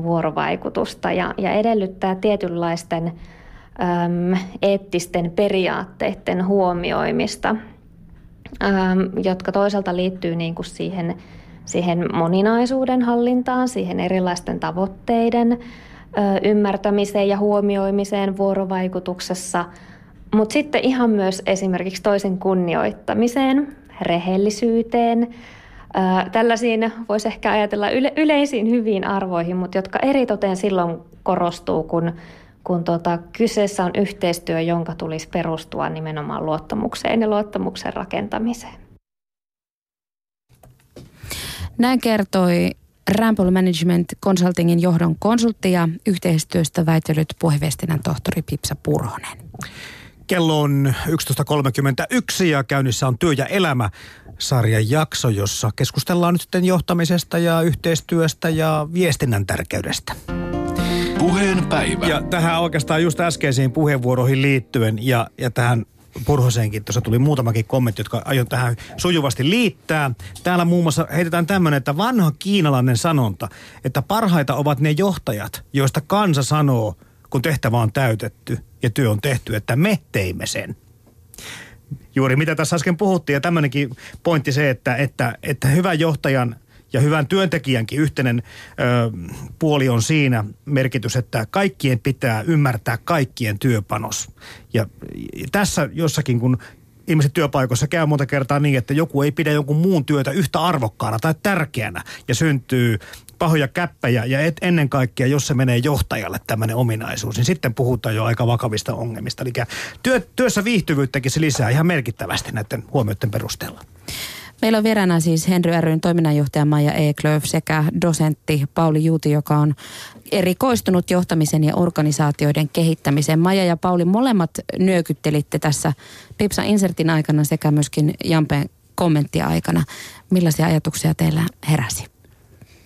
vuorovaikutusta ja, ja edellyttää tietynlaisten äm, eettisten periaatteiden huomioimista, äm, jotka toisaalta liittyy niin kuin siihen, siihen moninaisuuden hallintaan, siihen erilaisten tavoitteiden ymmärtämiseen ja huomioimiseen vuorovaikutuksessa, mutta sitten ihan myös esimerkiksi toisen kunnioittamiseen, rehellisyyteen, Tällaisiin voisi ehkä ajatella yle, yleisiin hyviin arvoihin, mutta jotka eritoten silloin korostuu, kun, kun tota, kyseessä on yhteistyö, jonka tulisi perustua nimenomaan luottamukseen ja luottamuksen rakentamiseen. Näin kertoi Rample Management Consultingin johdon konsultti ja yhteistyöstä väitellyt puheviestinnän tohtori Pipsa Purhonen. Kello on 11.31 ja käynnissä on Työ ja elämä sarjan jakso, jossa keskustellaan nyt sitten johtamisesta ja yhteistyöstä ja viestinnän tärkeydestä. Puheen päivä. Ja tähän oikeastaan just äskeisiin puheenvuoroihin liittyen ja, ja tähän Purhosenkin tuossa tuli muutamakin kommentti, jotka aion tähän sujuvasti liittää. Täällä muun muassa heitetään tämmöinen, että vanha kiinalainen sanonta, että parhaita ovat ne johtajat, joista kansa sanoo, kun tehtävä on täytetty ja työ on tehty, että me teimme sen juuri mitä tässä äsken puhuttiin ja tämmöinenkin pointti se, että, että, että hyvän johtajan ja hyvän työntekijänkin yhteinen ö, puoli on siinä merkitys, että kaikkien pitää ymmärtää kaikkien työpanos. Ja tässä jossakin, kun ihmiset työpaikoissa käy monta kertaa niin, että joku ei pidä jonkun muun työtä yhtä arvokkaana tai tärkeänä ja syntyy pahoja käppäjä ja et, ennen kaikkea, jos se menee johtajalle tämmöinen ominaisuus, niin sitten puhutaan jo aika vakavista ongelmista. Eli työ, työssä viihtyvyyttäkin se lisää ihan merkittävästi näiden huomioiden perusteella. Meillä on vieraana siis Henry ryn toiminnanjohtaja Maija Eklöf sekä dosentti Pauli Juuti, joka on erikoistunut johtamisen ja organisaatioiden kehittämiseen. Maija ja Pauli molemmat nyökyttelitte tässä Pipsa Insertin aikana sekä myöskin Jampeen kommenttia aikana. Millaisia ajatuksia teillä heräsi?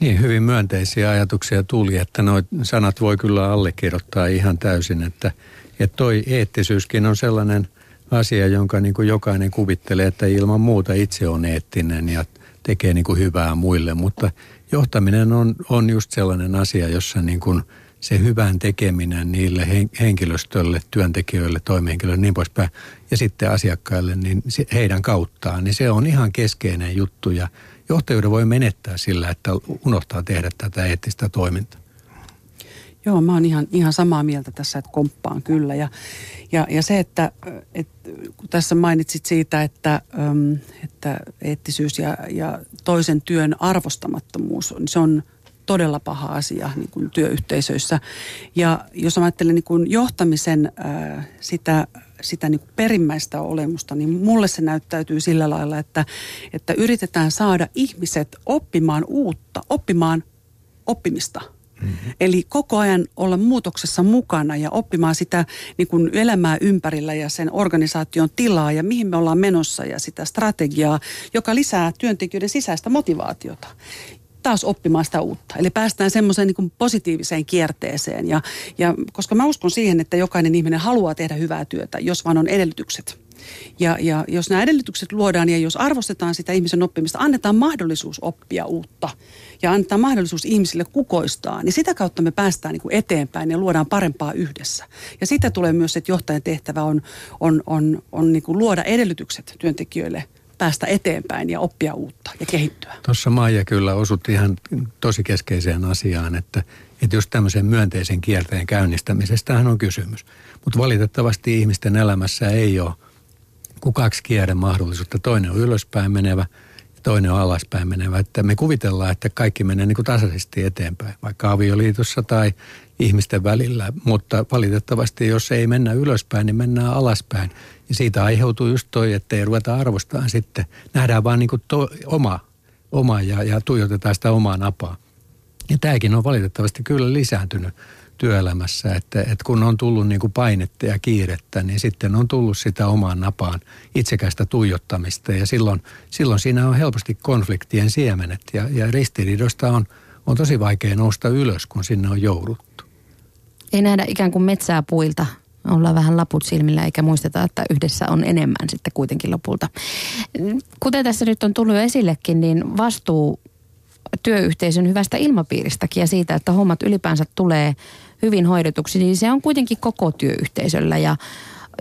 Niin, hyvin myönteisiä ajatuksia tuli, että nuo sanat voi kyllä allekirjoittaa ihan täysin, että, että toi eettisyyskin on sellainen asia, jonka niin kuin jokainen kuvittelee, että ilman muuta itse on eettinen ja tekee niin kuin hyvää muille, mutta johtaminen on, on just sellainen asia, jossa niin kuin se hyvän tekeminen niille henkilöstölle, työntekijöille, toimihenkilöille niin poispäin ja sitten asiakkaille, niin heidän kauttaan, niin se on ihan keskeinen juttu. Ja johtajuuden voi menettää sillä, että unohtaa tehdä tätä eettistä toimintaa. Joo, mä oon ihan, ihan samaa mieltä tässä, että komppaan kyllä. Ja, ja, ja se, että, että kun tässä mainitsit siitä, että, että eettisyys ja, ja toisen työn arvostamattomuus, niin se on todella paha asia niin kuin työyhteisöissä. Ja jos ajattelen niin kuin johtamisen sitä, sitä niin kuin perimmäistä olemusta, niin mulle se näyttäytyy sillä lailla, että, että yritetään saada ihmiset oppimaan uutta, oppimaan oppimista – Mm-hmm. Eli koko ajan olla muutoksessa mukana ja oppimaan sitä niin kuin elämää ympärillä ja sen organisaation tilaa ja mihin me ollaan menossa ja sitä strategiaa, joka lisää työntekijöiden sisäistä motivaatiota taas oppimaan sitä uutta. Eli päästään semmoiseen niin positiiviseen kierteeseen. Ja, ja koska mä uskon siihen, että jokainen ihminen haluaa tehdä hyvää työtä, jos vaan on edellytykset. Ja, ja jos nämä edellytykset luodaan ja jos arvostetaan sitä ihmisen oppimista, annetaan mahdollisuus oppia uutta ja annetaan mahdollisuus ihmisille kukoistaa, niin sitä kautta me päästään niin kuin eteenpäin ja luodaan parempaa yhdessä. Ja sitä tulee myös, että johtajan tehtävä on, on, on, on niin kuin luoda edellytykset työntekijöille päästä eteenpäin ja oppia uutta ja kehittyä. Tuossa Maija kyllä osut ihan tosi keskeiseen asiaan, että, että just tämmöisen myönteisen kierteen käynnistämisestähän on kysymys. Mutta valitettavasti ihmisten elämässä ei ole kuin kaksi kierren mahdollisuutta. Toinen on ylöspäin menevä ja toinen on alaspäin menevä. Että me kuvitellaan, että kaikki menee niin kuin tasaisesti eteenpäin, vaikka avioliitossa tai ihmisten välillä. Mutta valitettavasti, jos ei mennä ylöspäin, niin mennään alaspäin. Ja siitä aiheutuu just toi, että ei ruveta arvostamaan sitten. Nähdään vaan niin kuin to, oma, oma ja, ja tuijotetaan sitä omaa napaa. Ja tämäkin on valitettavasti kyllä lisääntynyt työelämässä, että, että kun on tullut niin kuin painetta ja kiirettä, niin sitten on tullut sitä omaan napaan itsekästä tuijottamista ja silloin, silloin siinä on helposti konfliktien siemenet ja, ja ristiriidosta on, on tosi vaikea nousta ylös, kun sinne on jouduttu. Ei nähdä ikään kuin metsää puilta, ollaan vähän laput silmillä eikä muisteta, että yhdessä on enemmän sitten kuitenkin lopulta. Kuten tässä nyt on tullut jo esillekin, niin vastuu työyhteisön hyvästä ilmapiiristäkin ja siitä, että hommat ylipäänsä tulee hyvin hoidetuksi, niin se on kuitenkin koko työyhteisöllä ja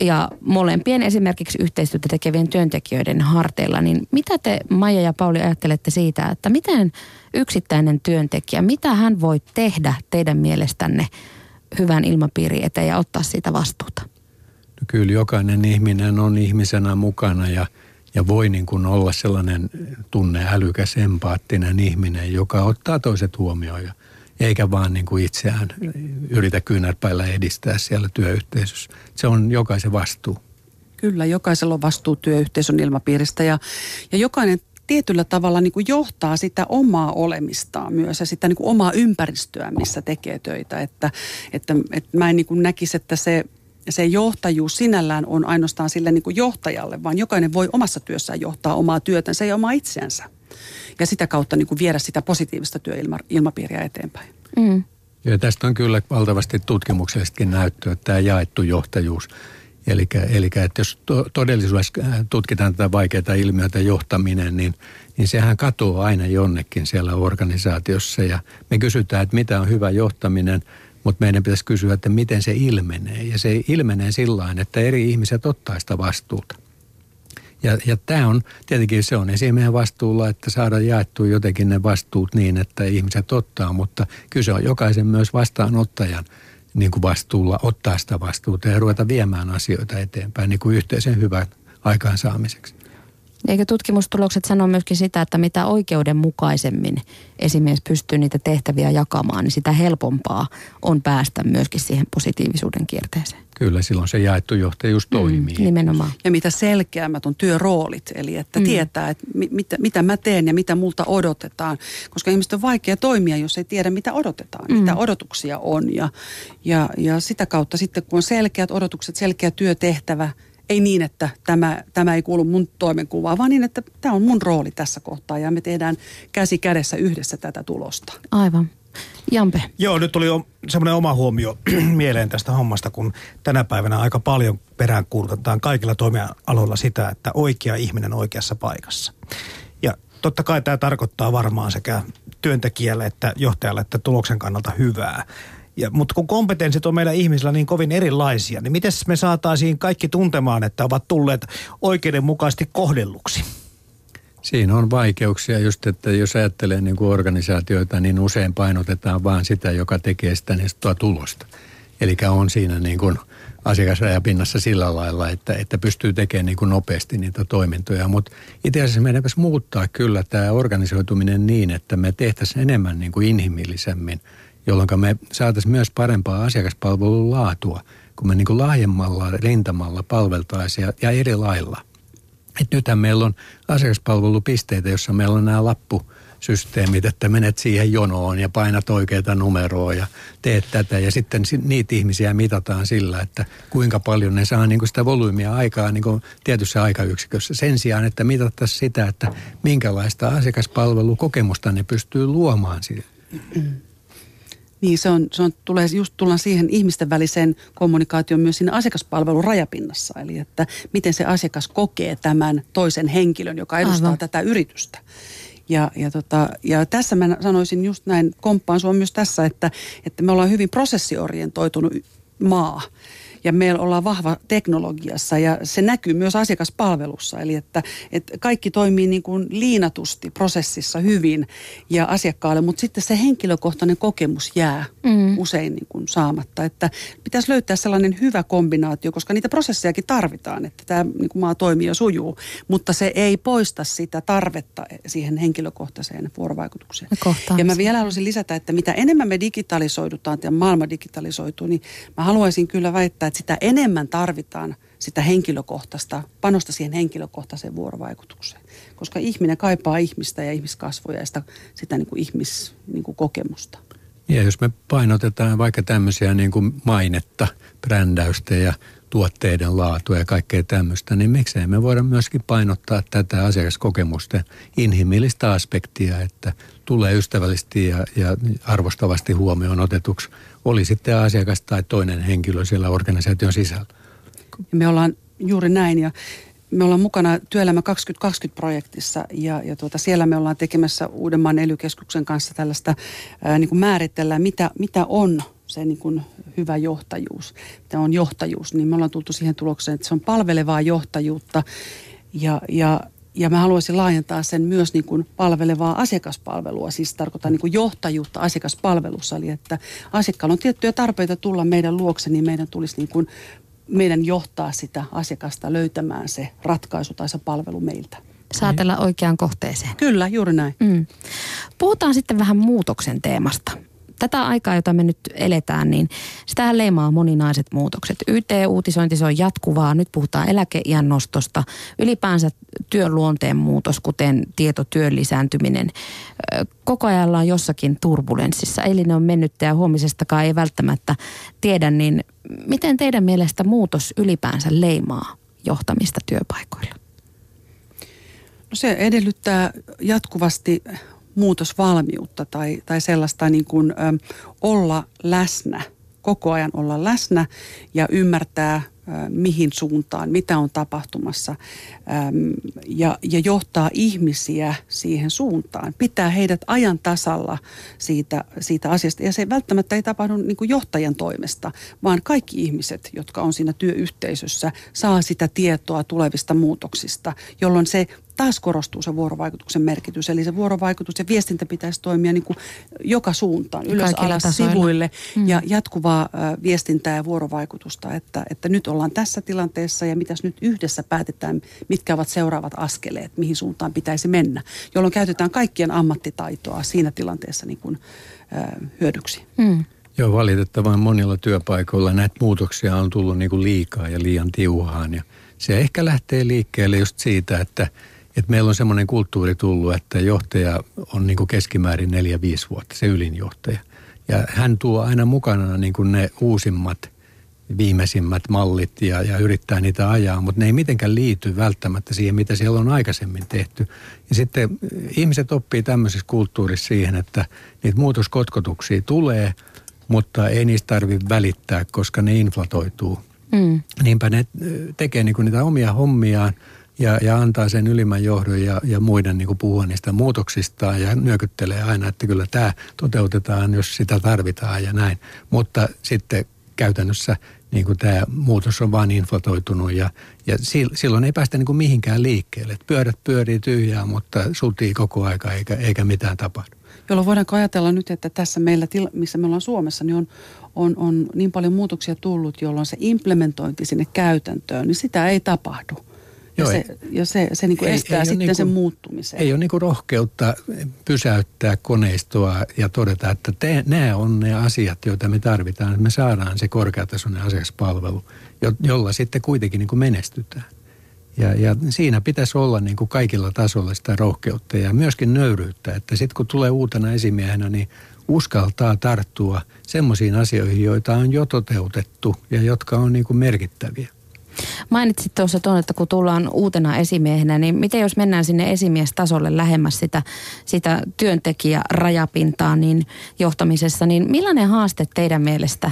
ja molempien esimerkiksi yhteistyötä tekevien työntekijöiden harteilla, niin mitä te Maija ja Pauli ajattelette siitä, että miten yksittäinen työntekijä, mitä hän voi tehdä teidän mielestänne hyvän ilmapiirin eteen ja ottaa siitä vastuuta? No kyllä jokainen ihminen on ihmisenä mukana ja – ja voi niin kuin olla sellainen tunne älykäs, empaattinen ihminen, joka ottaa toiset huomioon ja eikä vaan niin kuin itseään yritä kyynärpäillä edistää siellä työyhteisössä. Se on jokaisen vastuu. Kyllä, jokaisella on vastuu työyhteisön ilmapiiristä ja, ja jokainen tietyllä tavalla niin kuin johtaa sitä omaa olemistaan myös ja sitä niin kuin omaa ympäristöä, missä tekee töitä. Että, että, että mä en niin kuin näkisi, että se se johtajuus sinällään on ainoastaan sille niin kuin johtajalle, vaan jokainen voi omassa työssään johtaa omaa työtänsä ja omaa itseänsä. Ja sitä kautta niin kuin viedä sitä positiivista työilmapiiriä eteenpäin. Mm. Ja tästä on kyllä valtavasti tutkimuksellisestikin näyttöä, että tämä jaettu johtajuus. Eli, eli että jos to, todellisuudessa äh, tutkitaan tätä vaikeaa ilmiötä johtaminen, niin, niin sehän katoaa aina jonnekin siellä organisaatiossa. Ja me kysytään, että mitä on hyvä johtaminen – mutta meidän pitäisi kysyä, että miten se ilmenee. Ja se ilmenee sillä että eri ihmiset ottaa sitä vastuuta. Ja, ja tämä on, tietenkin se on esimerkiksi vastuulla, että saadaan jaettua jotenkin ne vastuut niin, että ihmiset ottaa, mutta kyse on jokaisen myös vastaanottajan niin kuin vastuulla ottaa sitä vastuuta ja ruveta viemään asioita eteenpäin niin kuin yhteisen hyvän aikaansaamiseksi. Eikö tutkimustulokset sano myöskin sitä, että mitä oikeudenmukaisemmin esimies pystyy niitä tehtäviä jakamaan, niin sitä helpompaa on päästä myöskin siihen positiivisuuden kierteeseen. Kyllä, silloin se jaettu johtajuus mm, toimii. Mm, nimenomaan. Ja mitä selkeämmät on työroolit, eli että mm. tietää, että mit, mitä mä teen ja mitä multa odotetaan. Koska ihmiset on vaikea toimia, jos ei tiedä, mitä odotetaan, mm. mitä odotuksia on. Ja, ja, ja sitä kautta sitten, kun on selkeät odotukset, selkeä työtehtävä – ei niin, että tämä, tämä ei kuulu mun toimenkuvaan, vaan niin, että tämä on mun rooli tässä kohtaa ja me tehdään käsi kädessä yhdessä tätä tulosta. Aivan. Jampe. Joo, nyt tuli semmoinen oma huomio mieleen tästä hommasta, kun tänä päivänä aika paljon peräänkuulutetaan kaikilla toimialoilla sitä, että oikea ihminen oikeassa paikassa. Ja totta kai tämä tarkoittaa varmaan sekä työntekijälle että johtajalle että tuloksen kannalta hyvää. Ja, mutta kun kompetenssit on meillä ihmisillä niin kovin erilaisia, niin miten me saataisiin kaikki tuntemaan, että ovat tulleet oikeudenmukaisesti kohdelluksi? Siinä on vaikeuksia just, että jos ajattelee niin kuin organisaatioita, niin usein painotetaan vaan sitä, joka tekee sitä niin tulosta. Eli on siinä niin kuin asiakasrajapinnassa sillä lailla, että, että pystyy tekemään niin kuin nopeasti niitä toimintoja. Mutta itse asiassa meidän pitäisi muuttaa kyllä tämä organisoituminen niin, että me tehtäisiin enemmän niin kuin inhimillisemmin, jolloin me saataisiin myös parempaa asiakaspalvelun laatua, kun me niin kuin laajemmalla rintamalla palveltaisiin ja, ja eri lailla – et nythän meillä on asiakaspalvelupisteitä, jossa meillä on nämä lappusysteemit, että menet siihen jonoon ja painat oikeita numeroa ja teet tätä. Ja sitten niitä ihmisiä mitataan sillä, että kuinka paljon ne saa niin kuin sitä volyymia aikaa niin kuin tietyssä aikayksikössä. Sen sijaan, että mitattaisiin sitä, että minkälaista asiakaspalvelukokemusta ne pystyy luomaan siihen. Niin, se on, se on, tulee just tullaan siihen ihmisten väliseen kommunikaatioon myös siinä asiakaspalvelun rajapinnassa. Eli että miten se asiakas kokee tämän toisen henkilön, joka edustaa Aivan. tätä yritystä. Ja, ja, tota, ja tässä mä sanoisin just näin, komppaan sua myös tässä, että, että me ollaan hyvin prosessiorientoitunut maa ja meillä ollaan vahva teknologiassa ja se näkyy myös asiakaspalvelussa. Eli että, että kaikki toimii niin kuin liinatusti prosessissa hyvin ja asiakkaalle, mutta sitten se henkilökohtainen kokemus jää mm. usein niin kuin saamatta. Että pitäisi löytää sellainen hyvä kombinaatio, koska niitä prosessejakin tarvitaan, että tämä niin kuin maa toimii ja sujuu, mutta se ei poista sitä tarvetta siihen henkilökohtaiseen vuorovaikutukseen. Ja mä vielä haluaisin lisätä, että mitä enemmän me digitalisoidutaan ja maailma digitalisoituu, niin mä haluaisin kyllä väittää, että sitä enemmän tarvitaan sitä henkilökohtaista, panosta siihen henkilökohtaiseen vuorovaikutukseen. Koska ihminen kaipaa ihmistä ja ihmiskasvoja ja sitä, sitä niin kuin ihmiskokemusta. Niin ja jos me painotetaan vaikka tämmöisiä niin kuin mainetta, brändäystä ja tuotteiden laatua ja kaikkea tämmöistä, niin miksei me voida myöskin painottaa tätä asiakaskokemusta inhimillistä aspektia, että tulee ystävällisesti ja, ja arvostavasti huomioon otetuksi, oli sitten asiakas tai toinen henkilö siellä organisaation sisällä. Me ollaan juuri näin ja me ollaan mukana Työelämä 2020-projektissa ja, ja tuota, siellä me ollaan tekemässä Uudenmaan ely kanssa tällaista, ää, niin kuin määritellään, mitä, mitä on se niin kuin hyvä johtajuus, mitä on johtajuus, niin me ollaan tultu siihen tulokseen, että se on palvelevaa johtajuutta ja, ja ja mä haluaisin laajentaa sen myös niin kuin palvelevaa asiakaspalvelua, siis tarkoitan niin kuin johtajuutta asiakaspalvelussa. Eli että asiakkaalla on tiettyjä tarpeita tulla meidän luokse, niin meidän tulisi niin kuin meidän johtaa sitä asiakasta löytämään se ratkaisu tai se palvelu meiltä. Saatella oikeaan kohteeseen. Kyllä, juuri näin. Mm. Puhutaan sitten vähän muutoksen teemasta tätä aikaa, jota me nyt eletään, niin sitä leimaa moninaiset muutokset. YT-uutisointi, se on jatkuvaa. Nyt puhutaan eläkeiän nostosta. Ylipäänsä työn luonteen muutos, kuten tietotyön lisääntyminen. Koko ajan on jossakin turbulenssissa. Eilinen on mennyt ja huomisestakaan ei välttämättä tiedä, niin miten teidän mielestä muutos ylipäänsä leimaa johtamista työpaikoilla? No se edellyttää jatkuvasti muutosvalmiutta tai, tai sellaista niin kuin, ö, olla läsnä, koko ajan olla läsnä ja ymmärtää mihin suuntaan, mitä on tapahtumassa ja, ja johtaa ihmisiä siihen suuntaan. Pitää heidät ajan tasalla siitä, siitä asiasta. Ja se välttämättä ei tapahdu niin kuin johtajan toimesta, vaan kaikki ihmiset, jotka on siinä työyhteisössä, saa sitä tietoa tulevista muutoksista, jolloin se taas korostuu se vuorovaikutuksen merkitys. Eli se vuorovaikutus ja viestintä pitäisi toimia niin kuin joka suuntaan, ylös, Kaikilla alas, tasoilla. sivuille mm. ja jatkuvaa viestintää ja vuorovaikutusta, että, että nyt ollaan tässä tilanteessa ja mitäs nyt yhdessä päätetään, mitkä ovat seuraavat askeleet, mihin suuntaan pitäisi mennä, jolloin käytetään kaikkien ammattitaitoa siinä tilanteessa niin kuin, äh, hyödyksi. Mm. Joo, valitettavan monilla työpaikoilla näitä muutoksia on tullut niin kuin liikaa ja liian tiuhaan ja se ehkä lähtee liikkeelle just siitä, että – että meillä on semmoinen kulttuuri tullut, että johtaja on niin keskimäärin neljä 5 vuotta, se ylinjohtaja. Ja hän tuo aina mukana niin ne uusimmat viimeisimmät mallit ja, ja yrittää niitä ajaa, mutta ne ei mitenkään liity välttämättä siihen, mitä siellä on aikaisemmin tehty. Ja sitten ihmiset oppii tämmöisessä kulttuurissa siihen, että niitä muutoskotkotuksia tulee, mutta ei niistä tarvitse välittää, koska ne inflatoituu. Mm. Niinpä ne tekee niinku niitä omia hommiaan ja, ja antaa sen ylimmän johdon ja, ja muiden niin puhua niistä muutoksistaan ja nyökyttelee aina, että kyllä tämä toteutetaan, jos sitä tarvitaan ja näin. Mutta sitten käytännössä niin kuin tämä muutos on vaan inflatoitunut ja, ja silloin ei päästä niin kuin mihinkään liikkeelle. Et pyörät pyörii tyhjää, mutta sutii koko aika eikä, eikä mitään tapahdu. Jolloin voidaanko ajatella nyt, että tässä meillä, missä me ollaan Suomessa, niin on, on, on niin paljon muutoksia tullut, jolloin se implementointi sinne käytäntöön, niin sitä ei tapahdu. Joo, ja se, ja se, se niin kuin ei, estää ei sitten niin kuin, sen muuttumisen. Ei ole niin kuin rohkeutta pysäyttää koneistoa ja todeta, että te, nämä on ne asiat, joita me tarvitaan. Että me saadaan se korkeatasoinen asiakaspalvelu, jo, jolla sitten kuitenkin niin kuin menestytään. Ja, ja siinä pitäisi olla niin kuin kaikilla tasoilla sitä rohkeutta ja myöskin nöyryyttä, että sitten kun tulee uutena esimiehenä, niin uskaltaa tarttua semmoisiin asioihin, joita on jo toteutettu ja jotka on niin kuin merkittäviä. Mainitsit tuossa tuon, että kun tullaan uutena esimiehenä, niin miten jos mennään sinne esimiestasolle lähemmäs sitä, sitä työntekijärajapintaa niin johtamisessa, niin millainen haaste teidän mielestä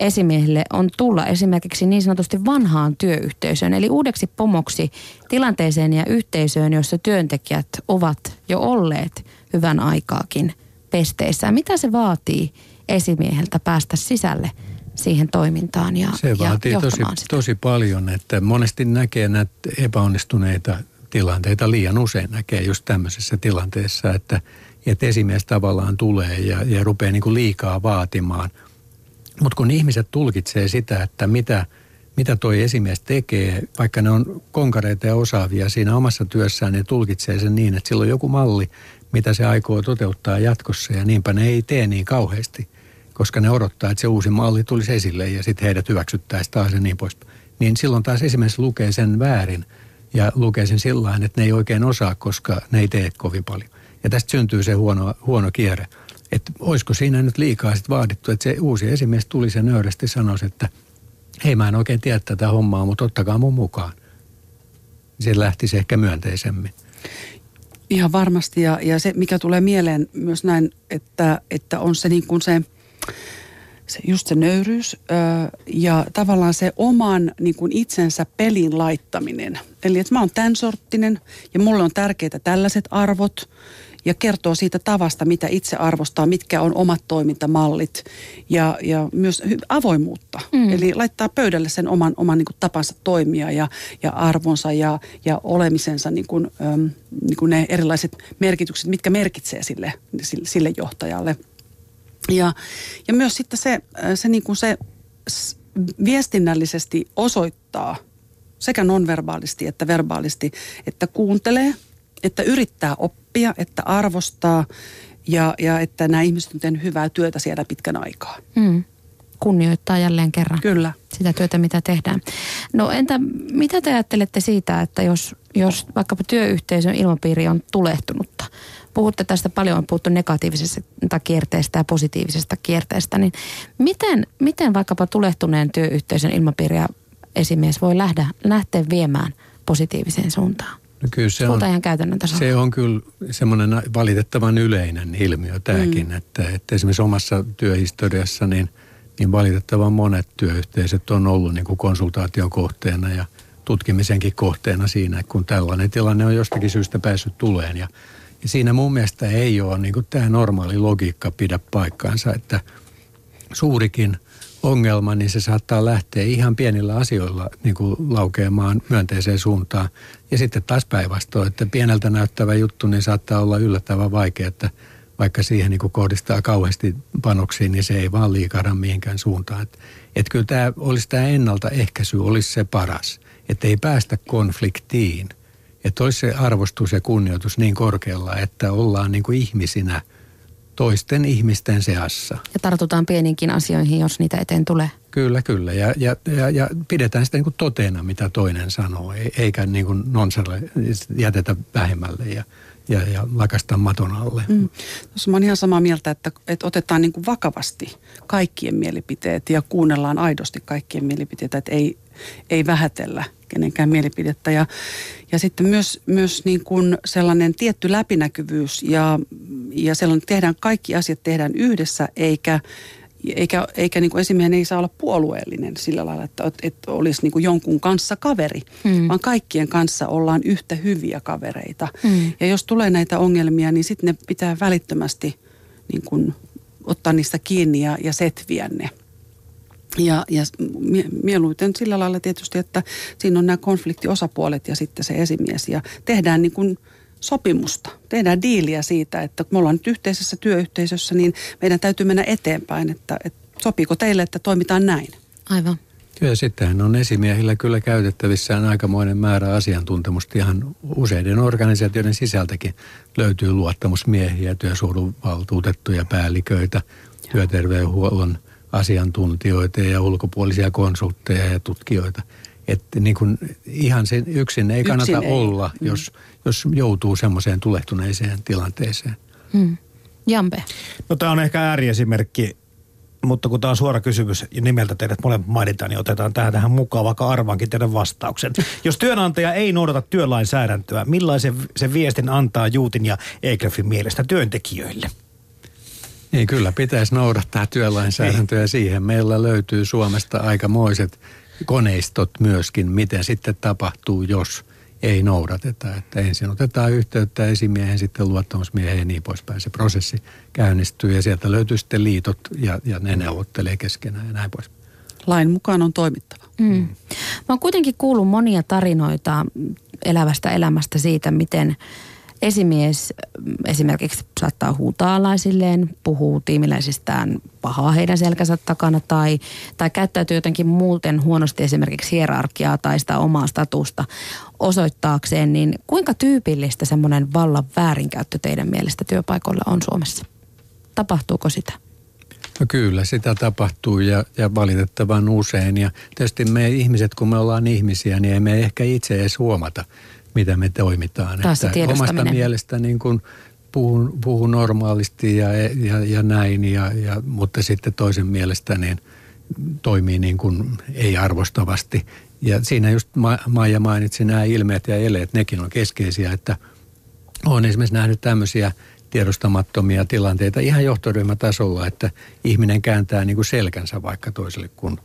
esimiehille on tulla esimerkiksi niin sanotusti vanhaan työyhteisöön, eli uudeksi pomoksi tilanteeseen ja yhteisöön, jossa työntekijät ovat jo olleet hyvän aikaakin pesteissä. Mitä se vaatii esimieheltä päästä sisälle siihen toimintaan ja Se vaatii ja tosi, sitä. tosi paljon, että monesti näkee näitä epäonnistuneita tilanteita, liian usein näkee just tämmöisessä tilanteessa, että, että esimies tavallaan tulee ja, ja rupeaa niin kuin liikaa vaatimaan. Mutta kun ihmiset tulkitsee sitä, että mitä, mitä toi esimies tekee, vaikka ne on konkareita ja osaavia siinä omassa työssään, ne tulkitsee sen niin, että sillä on joku malli, mitä se aikoo toteuttaa jatkossa ja niinpä ne ei tee niin kauheasti – koska ne odottaa, että se uusi malli tulisi esille ja sitten heidät hyväksyttäisiin taas ja niin pois. Niin silloin taas esimerkiksi lukee sen väärin ja lukee sen sillä että ne ei oikein osaa, koska ne ei tee kovin paljon. Ja tästä syntyy se huono, huono kierre. Että olisiko siinä nyt liikaa sitten vaadittu, että se uusi esimies tuli sen nöyrästi sanoisi, että hei mä en oikein tiedä tätä hommaa, mutta ottakaa mun mukaan. Se lähtisi ehkä myönteisemmin. Ihan varmasti ja, ja se mikä tulee mieleen myös näin, että, että on se niin kuin se – se, just se nöyryys ö, ja tavallaan se oman niin kuin itsensä pelin laittaminen. Eli että mä oon tämän sorttinen ja mulle on tärkeitä tällaiset arvot ja kertoo siitä tavasta, mitä itse arvostaa, mitkä on omat toimintamallit ja, ja myös avoimuutta. Mm. Eli laittaa pöydälle sen oman, oman niin kuin tapansa toimia ja, ja arvonsa ja, ja olemisensa, niin kuin, äm, niin kuin ne erilaiset merkitykset, mitkä merkitsee sille, sille, sille johtajalle – ja, ja myös sitten se, äh, se, niin kuin se viestinnällisesti osoittaa sekä nonverbaalisti että verbaalisti, että kuuntelee, että yrittää oppia, että arvostaa ja, ja että nämä ihmiset on tehnyt hyvää työtä siellä pitkän aikaa. Mm. Kunnioittaa jälleen kerran Kyllä. sitä työtä, mitä tehdään. No entä mitä te ajattelette siitä, että jos, jos vaikkapa työyhteisön ilmapiiri on tulehtunutta – puhutte tästä paljon, on puhuttu negatiivisesta kierteestä ja positiivisesta kierteestä, niin miten, miten vaikkapa tulehtuneen työyhteisön ilmapiiriä esimies voi lähteä, lähteä viemään positiiviseen suuntaan? No kyllä se on, ihan käytännön tasolla. Se on kyllä semmoinen valitettavan yleinen ilmiö tämäkin, mm. että, että esimerkiksi omassa työhistoriassa niin, niin valitettavan monet työyhteisöt on ollut niin kuin konsultaation kohteena ja tutkimisenkin kohteena siinä, kun tällainen tilanne on jostakin syystä päässyt tuleen ja siinä mun mielestä ei ole niin kuin tämä normaali logiikka pidä paikkaansa, että suurikin ongelma, niin se saattaa lähteä ihan pienillä asioilla niin kuin laukeamaan myönteiseen suuntaan. Ja sitten taas päinvastoin, että pieneltä näyttävä juttu, niin saattaa olla yllättävän vaikea, että vaikka siihen niin kuin kohdistaa kauheasti panoksiin, niin se ei vaan liikahda mihinkään suuntaan. Että et kyllä tämä olisi tämä ennaltaehkäisy olisi se paras, että ei päästä konfliktiin – että olisi se arvostus ja kunnioitus niin korkealla, että ollaan niin kuin ihmisinä toisten ihmisten seassa. Ja tartutaan pieninkin asioihin, jos niitä eteen tulee. Kyllä, kyllä. Ja, ja, ja, ja pidetään sitä niin kuin toteena, mitä toinen sanoo, eikä niin kuin nonsalle jätetä vähemmälle. Ja, ja, ja lakasta maton alle. Mm. Tuossa mä olen ihan samaa mieltä, että, että otetaan niin kuin vakavasti kaikkien mielipiteet ja kuunnellaan aidosti kaikkien mielipiteitä, että ei, ei vähätellä kenenkään mielipidettä. Ja, ja sitten myös, myös niin kuin sellainen tietty läpinäkyvyys ja, ja sellainen, tehdään kaikki asiat tehdään yhdessä, eikä eikä, eikä niin kuin esimiehen ei saa olla puolueellinen sillä lailla, että, että olisi niin kuin jonkun kanssa kaveri, mm. vaan kaikkien kanssa ollaan yhtä hyviä kavereita. Mm. Ja jos tulee näitä ongelmia, niin sitten ne pitää välittömästi niin kuin ottaa niistä kiinni ja, ja setviä ne. Ja, ja mieluiten sillä lailla tietysti, että siinä on nämä konfliktiosapuolet ja sitten se esimies. Ja tehdään niin kuin sopimusta, tehdään diiliä siitä, että kun me ollaan nyt yhteisessä työyhteisössä, niin meidän täytyy mennä eteenpäin, että, että sopiiko teille, että toimitaan näin. Aivan. Kyllä sittenhän on esimiehillä kyllä käytettävissään aikamoinen määrä asiantuntemusta. Ihan useiden organisaatioiden sisältäkin löytyy luottamusmiehiä, työsuojeluvaltuutettuja, päälliköitä, työterveydenhuollon asiantuntijoita ja ulkopuolisia konsultteja ja tutkijoita. Että niin kuin ihan sen yksin ei kannata yksin olla, ei. jos, jos joutuu semmoiseen tulehtuneeseen tilanteeseen. Hmm. Jampe. No tämä on ehkä ääriesimerkki, mutta kun tämä on suora kysymys ja nimeltä teidät molemmat mainitaan, niin otetaan tähän, tähän mukaan, vaikka arvaankin teidän vastauksen. Jos työnantaja ei noudata työlainsäädäntöä, millaisen se viestin antaa Juutin ja Egrefin mielestä työntekijöille? Niin kyllä pitäisi noudattaa työlainsäädäntöä niin. siihen. Meillä löytyy Suomesta aikamoiset koneistot myöskin, miten sitten tapahtuu, jos ei noudateta. Että ensin otetaan yhteyttä esimiehen, sitten luottamusmiehen ja niin poispäin. Se prosessi käynnistyy ja sieltä löytyy sitten liitot ja, ja ne neuvottelee keskenään ja näin pois. Lain mukaan on toimittava. Mm. Mä oon kuitenkin kuullut monia tarinoita elävästä elämästä siitä, miten – esimies mm, esimerkiksi saattaa huutaa alaisilleen, puhuu tiimiläisistään pahaa heidän selkänsä takana tai, tai käyttäytyy jotenkin muuten huonosti esimerkiksi hierarkiaa tai sitä omaa statusta osoittaakseen, niin kuinka tyypillistä semmoinen vallan väärinkäyttö teidän mielestä työpaikoilla on Suomessa? Tapahtuuko sitä? No kyllä, sitä tapahtuu ja, ja valitettavan usein. Ja tietysti me ihmiset, kun me ollaan ihmisiä, niin emme ehkä itse edes huomata – mitä me toimitaan. Taas että omasta mielestä niin kuin puhun, puhun normaalisti ja, ja, ja näin, ja, ja, mutta sitten toisen mielestä niin toimii niin kuin ei-arvostavasti. Ja siinä just Maija mainitsi nämä ilmeet ja eleet, nekin on keskeisiä, että olen esimerkiksi nähnyt tämmöisiä tiedostamattomia tilanteita ihan johtoryhmätasolla, että ihminen kääntää niin kuin selkänsä vaikka toiselle, kun,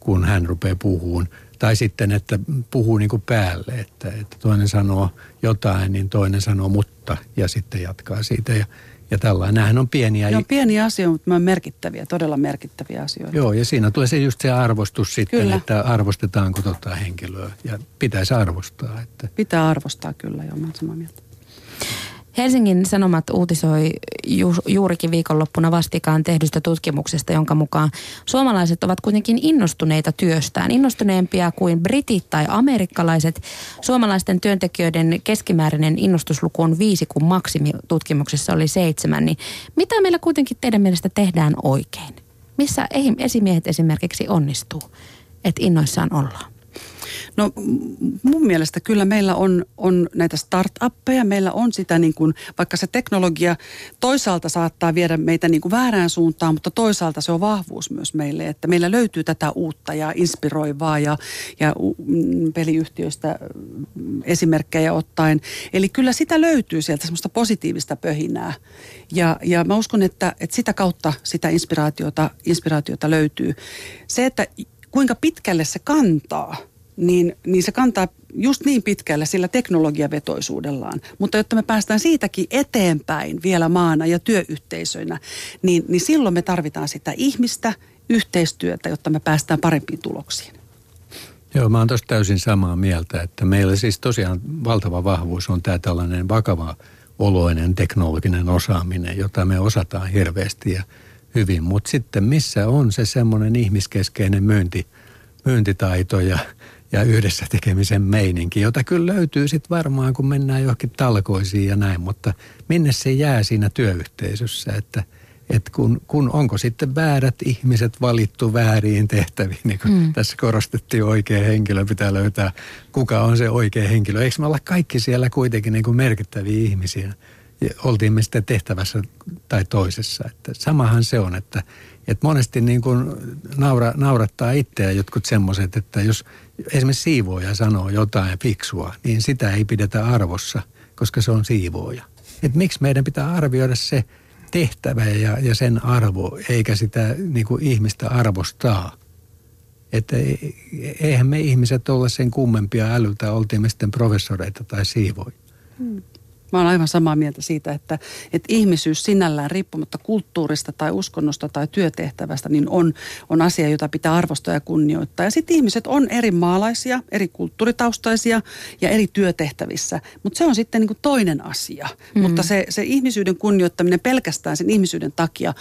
kun hän rupeaa puhumaan tai sitten, että puhuu niin kuin päälle, että, että toinen sanoo jotain, niin toinen sanoo mutta ja sitten jatkaa siitä. Ja, ja tällainen. Nämähän on pieniä. Ne on pieniä asioita, mutta ne on merkittäviä, todella merkittäviä asioita. Joo, ja siinä tulee se just se arvostus sitten, kyllä. että arvostetaanko tota henkilöä. Ja pitäisi arvostaa. Että. Pitää arvostaa kyllä, joo, mä samaa mieltä. Helsingin Sanomat uutisoi ju, juurikin viikonloppuna vastikaan tehdystä tutkimuksesta, jonka mukaan suomalaiset ovat kuitenkin innostuneita työstään. Innostuneempia kuin britit tai amerikkalaiset. Suomalaisten työntekijöiden keskimääräinen innostusluku on viisi, kun maksimi tutkimuksessa oli seitsemän. Niin mitä meillä kuitenkin teidän mielestä tehdään oikein? Missä esimiehet esimerkiksi onnistuu, että innoissaan ollaan? No mun mielestä kyllä meillä on, on näitä startuppeja, meillä on sitä niin kuin, vaikka se teknologia toisaalta saattaa viedä meitä niin kuin väärään suuntaan, mutta toisaalta se on vahvuus myös meille, että meillä löytyy tätä uutta ja inspiroivaa ja, ja mm, peliyhtiöistä esimerkkejä ottaen. Eli kyllä sitä löytyy sieltä semmoista positiivista pöhinää ja, ja mä uskon, että, että sitä kautta sitä inspiraatiota, inspiraatiota löytyy. Se, että kuinka pitkälle se kantaa – niin, niin se kantaa just niin pitkälle sillä teknologiavetoisuudellaan. Mutta jotta me päästään siitäkin eteenpäin vielä maana ja työyhteisöinä, niin, niin silloin me tarvitaan sitä ihmistä, yhteistyötä, jotta me päästään parempiin tuloksiin. Joo, mä oon tosta täysin samaa mieltä, että meillä siis tosiaan valtava vahvuus on tämä tällainen vakava oloinen teknologinen osaaminen, jota me osataan hirveästi ja hyvin. Mutta sitten missä on se semmoinen ihmiskeskeinen myynti, myyntitaito ja ja yhdessä tekemisen meininki, jota kyllä löytyy sitten varmaan, kun mennään johonkin talkoisiin ja näin, mutta minne se jää siinä työyhteisössä, että että kun, kun onko sitten väärät ihmiset valittu vääriin tehtäviin, niin kuin mm. tässä korostettiin oikea henkilö, pitää löytää kuka on se oikea henkilö. Eikö me olla kaikki siellä kuitenkin niin kuin merkittäviä ihmisiä? Ja oltiin me sitten tehtävässä tai toisessa. Että samahan se on, että, että monesti niin kuin naura, naurattaa itseä jotkut semmoiset, että jos esimerkiksi siivooja sanoo jotain fiksua, niin sitä ei pidetä arvossa, koska se on siivooja. Että miksi meidän pitää arvioida se tehtävä ja, ja sen arvo, eikä sitä niin kuin ihmistä arvostaa. Että eihän me ihmiset ole sen kummempia älyltä, oltiin me sitten professoreita tai siivoja. Hmm. Mä olen aivan samaa mieltä siitä, että, että ihmisyys sinällään riippumatta kulttuurista tai uskonnosta tai työtehtävästä, niin on, on asia, jota pitää arvostaa ja kunnioittaa. Ja sitten ihmiset on eri maalaisia, eri kulttuuritaustaisia ja eri työtehtävissä, mutta se on sitten niin kuin toinen asia. Mm. Mutta se, se ihmisyyden kunnioittaminen pelkästään sen ihmisyyden takia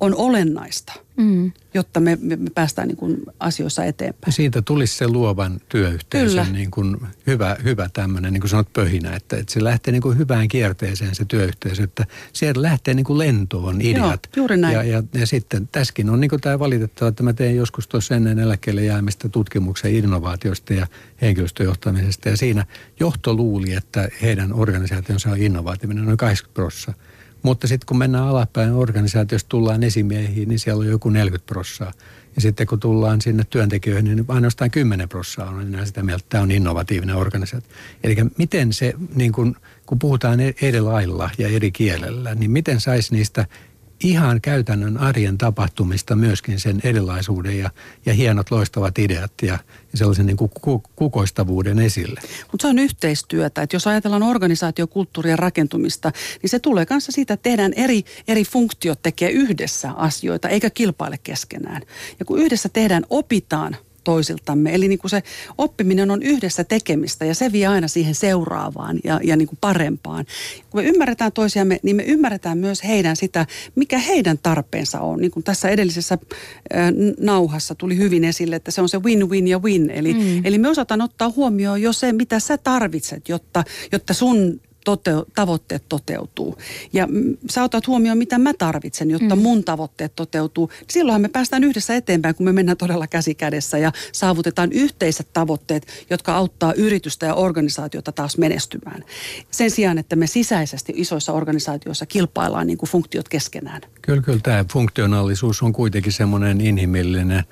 on olennaista, mm. jotta me, me, me päästään niin kuin asioissa eteenpäin. Ja siitä tulisi se luovan työyhteisön niin kuin hyvä, hyvä tämmöinen, niin kuin sanot, pöhinä, että, että se lähtee niin kuin hyvään kierteeseen se työyhteisö, että sieltä lähtee niin kuin lentoon ideat. Joo, juuri näin. Ja, ja, ja sitten tässäkin on niin kuin tämä valitettava, että mä tein joskus tuossa ennen eläkkeelle jäämistä tutkimuksen innovaatiosta ja henkilöstöjohtamisesta ja siinä johto luuli, että heidän organisaationsa on innovatiivinen noin 80 prosenttia mutta sitten kun mennään alapäin organisaatiosta tullaan esimiehiin, niin siellä on joku 40 prossaa. Ja sitten kun tullaan sinne työntekijöihin, niin ainoastaan 10 prossaa on enää sitä mieltä, että tämä on innovatiivinen organisaatio. Eli miten se, niin kun, kun puhutaan eri lailla ja eri kielellä, niin miten saisi niistä ihan käytännön arjen tapahtumista myöskin sen erilaisuuden ja, ja hienot loistavat ideat ja, ja sellaisen niin kuin kukoistavuuden esille. Mutta se on yhteistyötä, että jos ajatellaan organisaatiokulttuurien rakentumista, niin se tulee kanssa siitä, että tehdään eri, eri funktiot tekee yhdessä asioita eikä kilpaile keskenään. Ja kun yhdessä tehdään, opitaan – toisiltamme. Eli niin kuin se oppiminen on yhdessä tekemistä ja se vie aina siihen seuraavaan ja, ja niin kuin parempaan. Kun me ymmärretään toisiamme, niin me ymmärretään myös heidän sitä, mikä heidän tarpeensa on. Niin kuin tässä edellisessä äh, nauhassa tuli hyvin esille, että se on se win-win ja win. Eli, mm. eli me osataan ottaa huomioon jo se, mitä sä tarvitset, jotta, jotta sun toteu, tavoitteet toteutuu. Ja sä otat huomioon, mitä mä tarvitsen, jotta mm. mun tavoitteet toteutuu. Silloinhan me päästään yhdessä eteenpäin, kun me mennään todella käsi kädessä ja saavutetaan yhteiset tavoitteet, jotka auttaa yritystä ja organisaatiota taas menestymään. Sen sijaan, että me sisäisesti isoissa organisaatioissa kilpaillaan niin kuin funktiot keskenään. Kyllä, kyllä tämä funktionaalisuus on kuitenkin semmoinen inhimillinen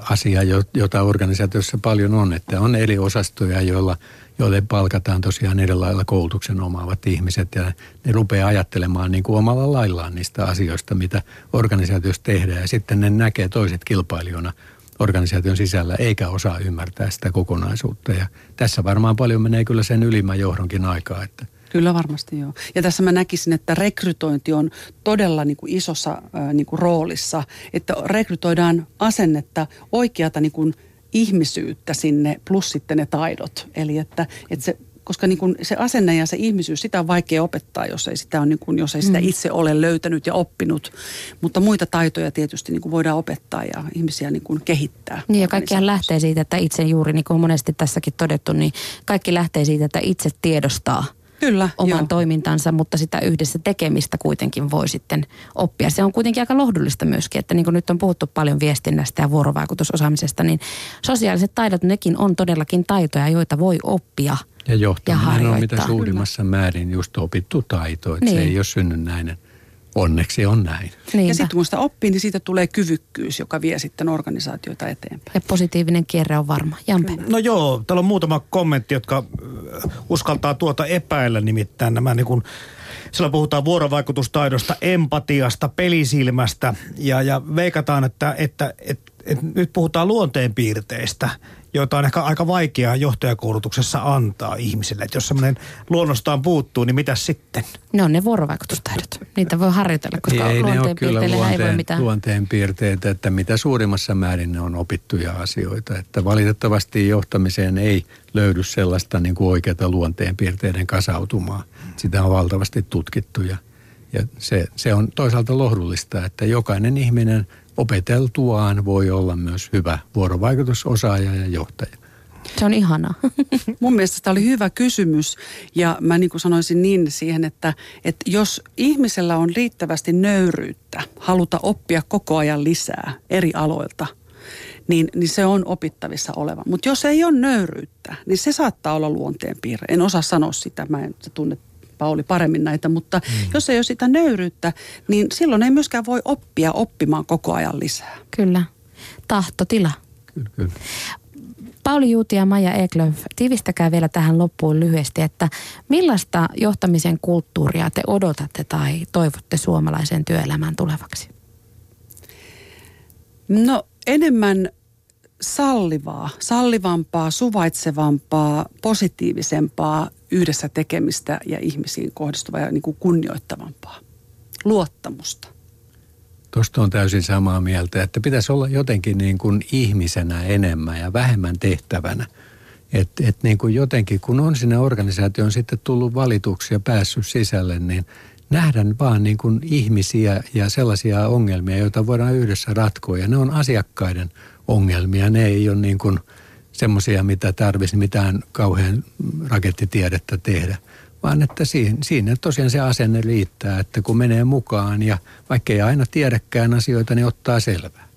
asia, jota organisaatiossa paljon on, että on eri osastoja, joilla – joille palkataan tosiaan eri lailla koulutuksen omaavat ihmiset ja ne rupeaa ajattelemaan niin kuin omalla laillaan niistä asioista, mitä organisaatiossa tehdään ja sitten ne näkee toiset kilpailijoina organisaation sisällä eikä osaa ymmärtää sitä kokonaisuutta ja tässä varmaan paljon menee kyllä sen ylimmän johdonkin aikaa, että Kyllä varmasti joo. Ja tässä mä näkisin, että rekrytointi on todella niin kuin isossa niin kuin roolissa, että rekrytoidaan asennetta, oikeata niin kuin ihmisyyttä sinne plus sitten ne taidot. Eli että, että se koska niin kuin se asenne ja se ihmisyys, sitä on vaikea opettaa, jos ei sitä, on niin kuin, jos ei sitä mm. itse ole löytänyt ja oppinut. Mutta muita taitoja tietysti niin kuin voidaan opettaa ja ihmisiä niin kuin kehittää. Niin ja kaikkihan lähtee siitä, että itse juuri, niin kuin monesti tässäkin todettu, niin kaikki lähtee siitä, että itse tiedostaa – Kyllä, oman joo. toimintansa, mutta sitä yhdessä tekemistä kuitenkin voi sitten oppia. Se on kuitenkin aika lohdullista myöskin, että niin kuin nyt on puhuttu paljon viestinnästä ja vuorovaikutusosaamisesta, niin sosiaaliset taidot, nekin on todellakin taitoja, joita voi oppia ja johtaminen ja on mitä suurimmassa määrin just opittu taito, että niin. se ei ole synny näin Onneksi on näin. Niinpä. Ja sitten kun sitä oppii, niin siitä tulee kyvykkyys, joka vie sitten organisaatioita eteenpäin. Ja positiivinen kierre on varma. Jampe. No joo, täällä on muutama kommentti, jotka uskaltaa tuota epäillä, nimittäin nämä niin kuin siellä puhutaan vuorovaikutustaidosta, empatiasta, pelisilmästä ja, ja veikataan, että, että, että, että nyt puhutaan luonteenpiirteistä joita on ehkä aika vaikeaa johtajakoulutuksessa antaa ihmisille. Että jos semmoinen luonnostaan puuttuu, niin mitä sitten? Ne on ne vuorovaikutustaidot. Niitä voi harjoitella, koska ei ne ole kyllä luonteen, ei voi mitään. luonteen piirteitä, että mitä suurimmassa määrin ne on opittuja asioita. Että valitettavasti johtamiseen ei löydy sellaista niin kuin oikeata luonteen piirteiden kasautumaa. Sitä on valtavasti tutkittu ja, ja se, se on toisaalta lohdullista, että jokainen ihminen – opeteltuaan voi olla myös hyvä vuorovaikutusosaaja ja johtaja. Se on ihana. Mun mielestä tämä oli hyvä kysymys ja mä niin kuin sanoisin niin siihen, että, että jos ihmisellä on riittävästi nöyryyttä haluta oppia koko ajan lisää eri aloilta, niin, niin se on opittavissa oleva. Mutta jos ei ole nöyryyttä, niin se saattaa olla luonteenpiirre. En osaa sanoa sitä, mä en tunne Pauli paremmin näitä, mutta mm. jos ei ole sitä nöyryyttä, niin silloin ei myöskään voi oppia oppimaan koko ajan lisää. Kyllä. Tahtotila. Kyllä, kyllä. Pauli Juuti ja Maja Eklöf, tiivistäkää vielä tähän loppuun lyhyesti, että millaista johtamisen kulttuuria te odotatte tai toivotte suomalaisen työelämän tulevaksi? No enemmän sallivaa, sallivampaa, suvaitsevampaa, positiivisempaa yhdessä tekemistä ja ihmisiin kohdistuvaa ja niin kuin kunnioittavampaa. Luottamusta. Tuosta on täysin samaa mieltä, että pitäisi olla jotenkin niin kuin ihmisenä enemmän ja vähemmän tehtävänä. Että et niin kuin jotenkin, kun on sinne organisaatioon sitten tullut valituksi ja päässyt sisälle, niin nähdään vaan niin kuin ihmisiä ja sellaisia ongelmia, joita voidaan yhdessä ratkoa. Ja ne on asiakkaiden ongelmia, ne ei ole niin kuin semmoisia, mitä tarvitsisi mitään kauhean rakettitiedettä tehdä – vaan että siinä, siinä tosiaan se asenne riittää, että kun menee mukaan ja vaikka ei aina tiedäkään asioita, niin ottaa selvää.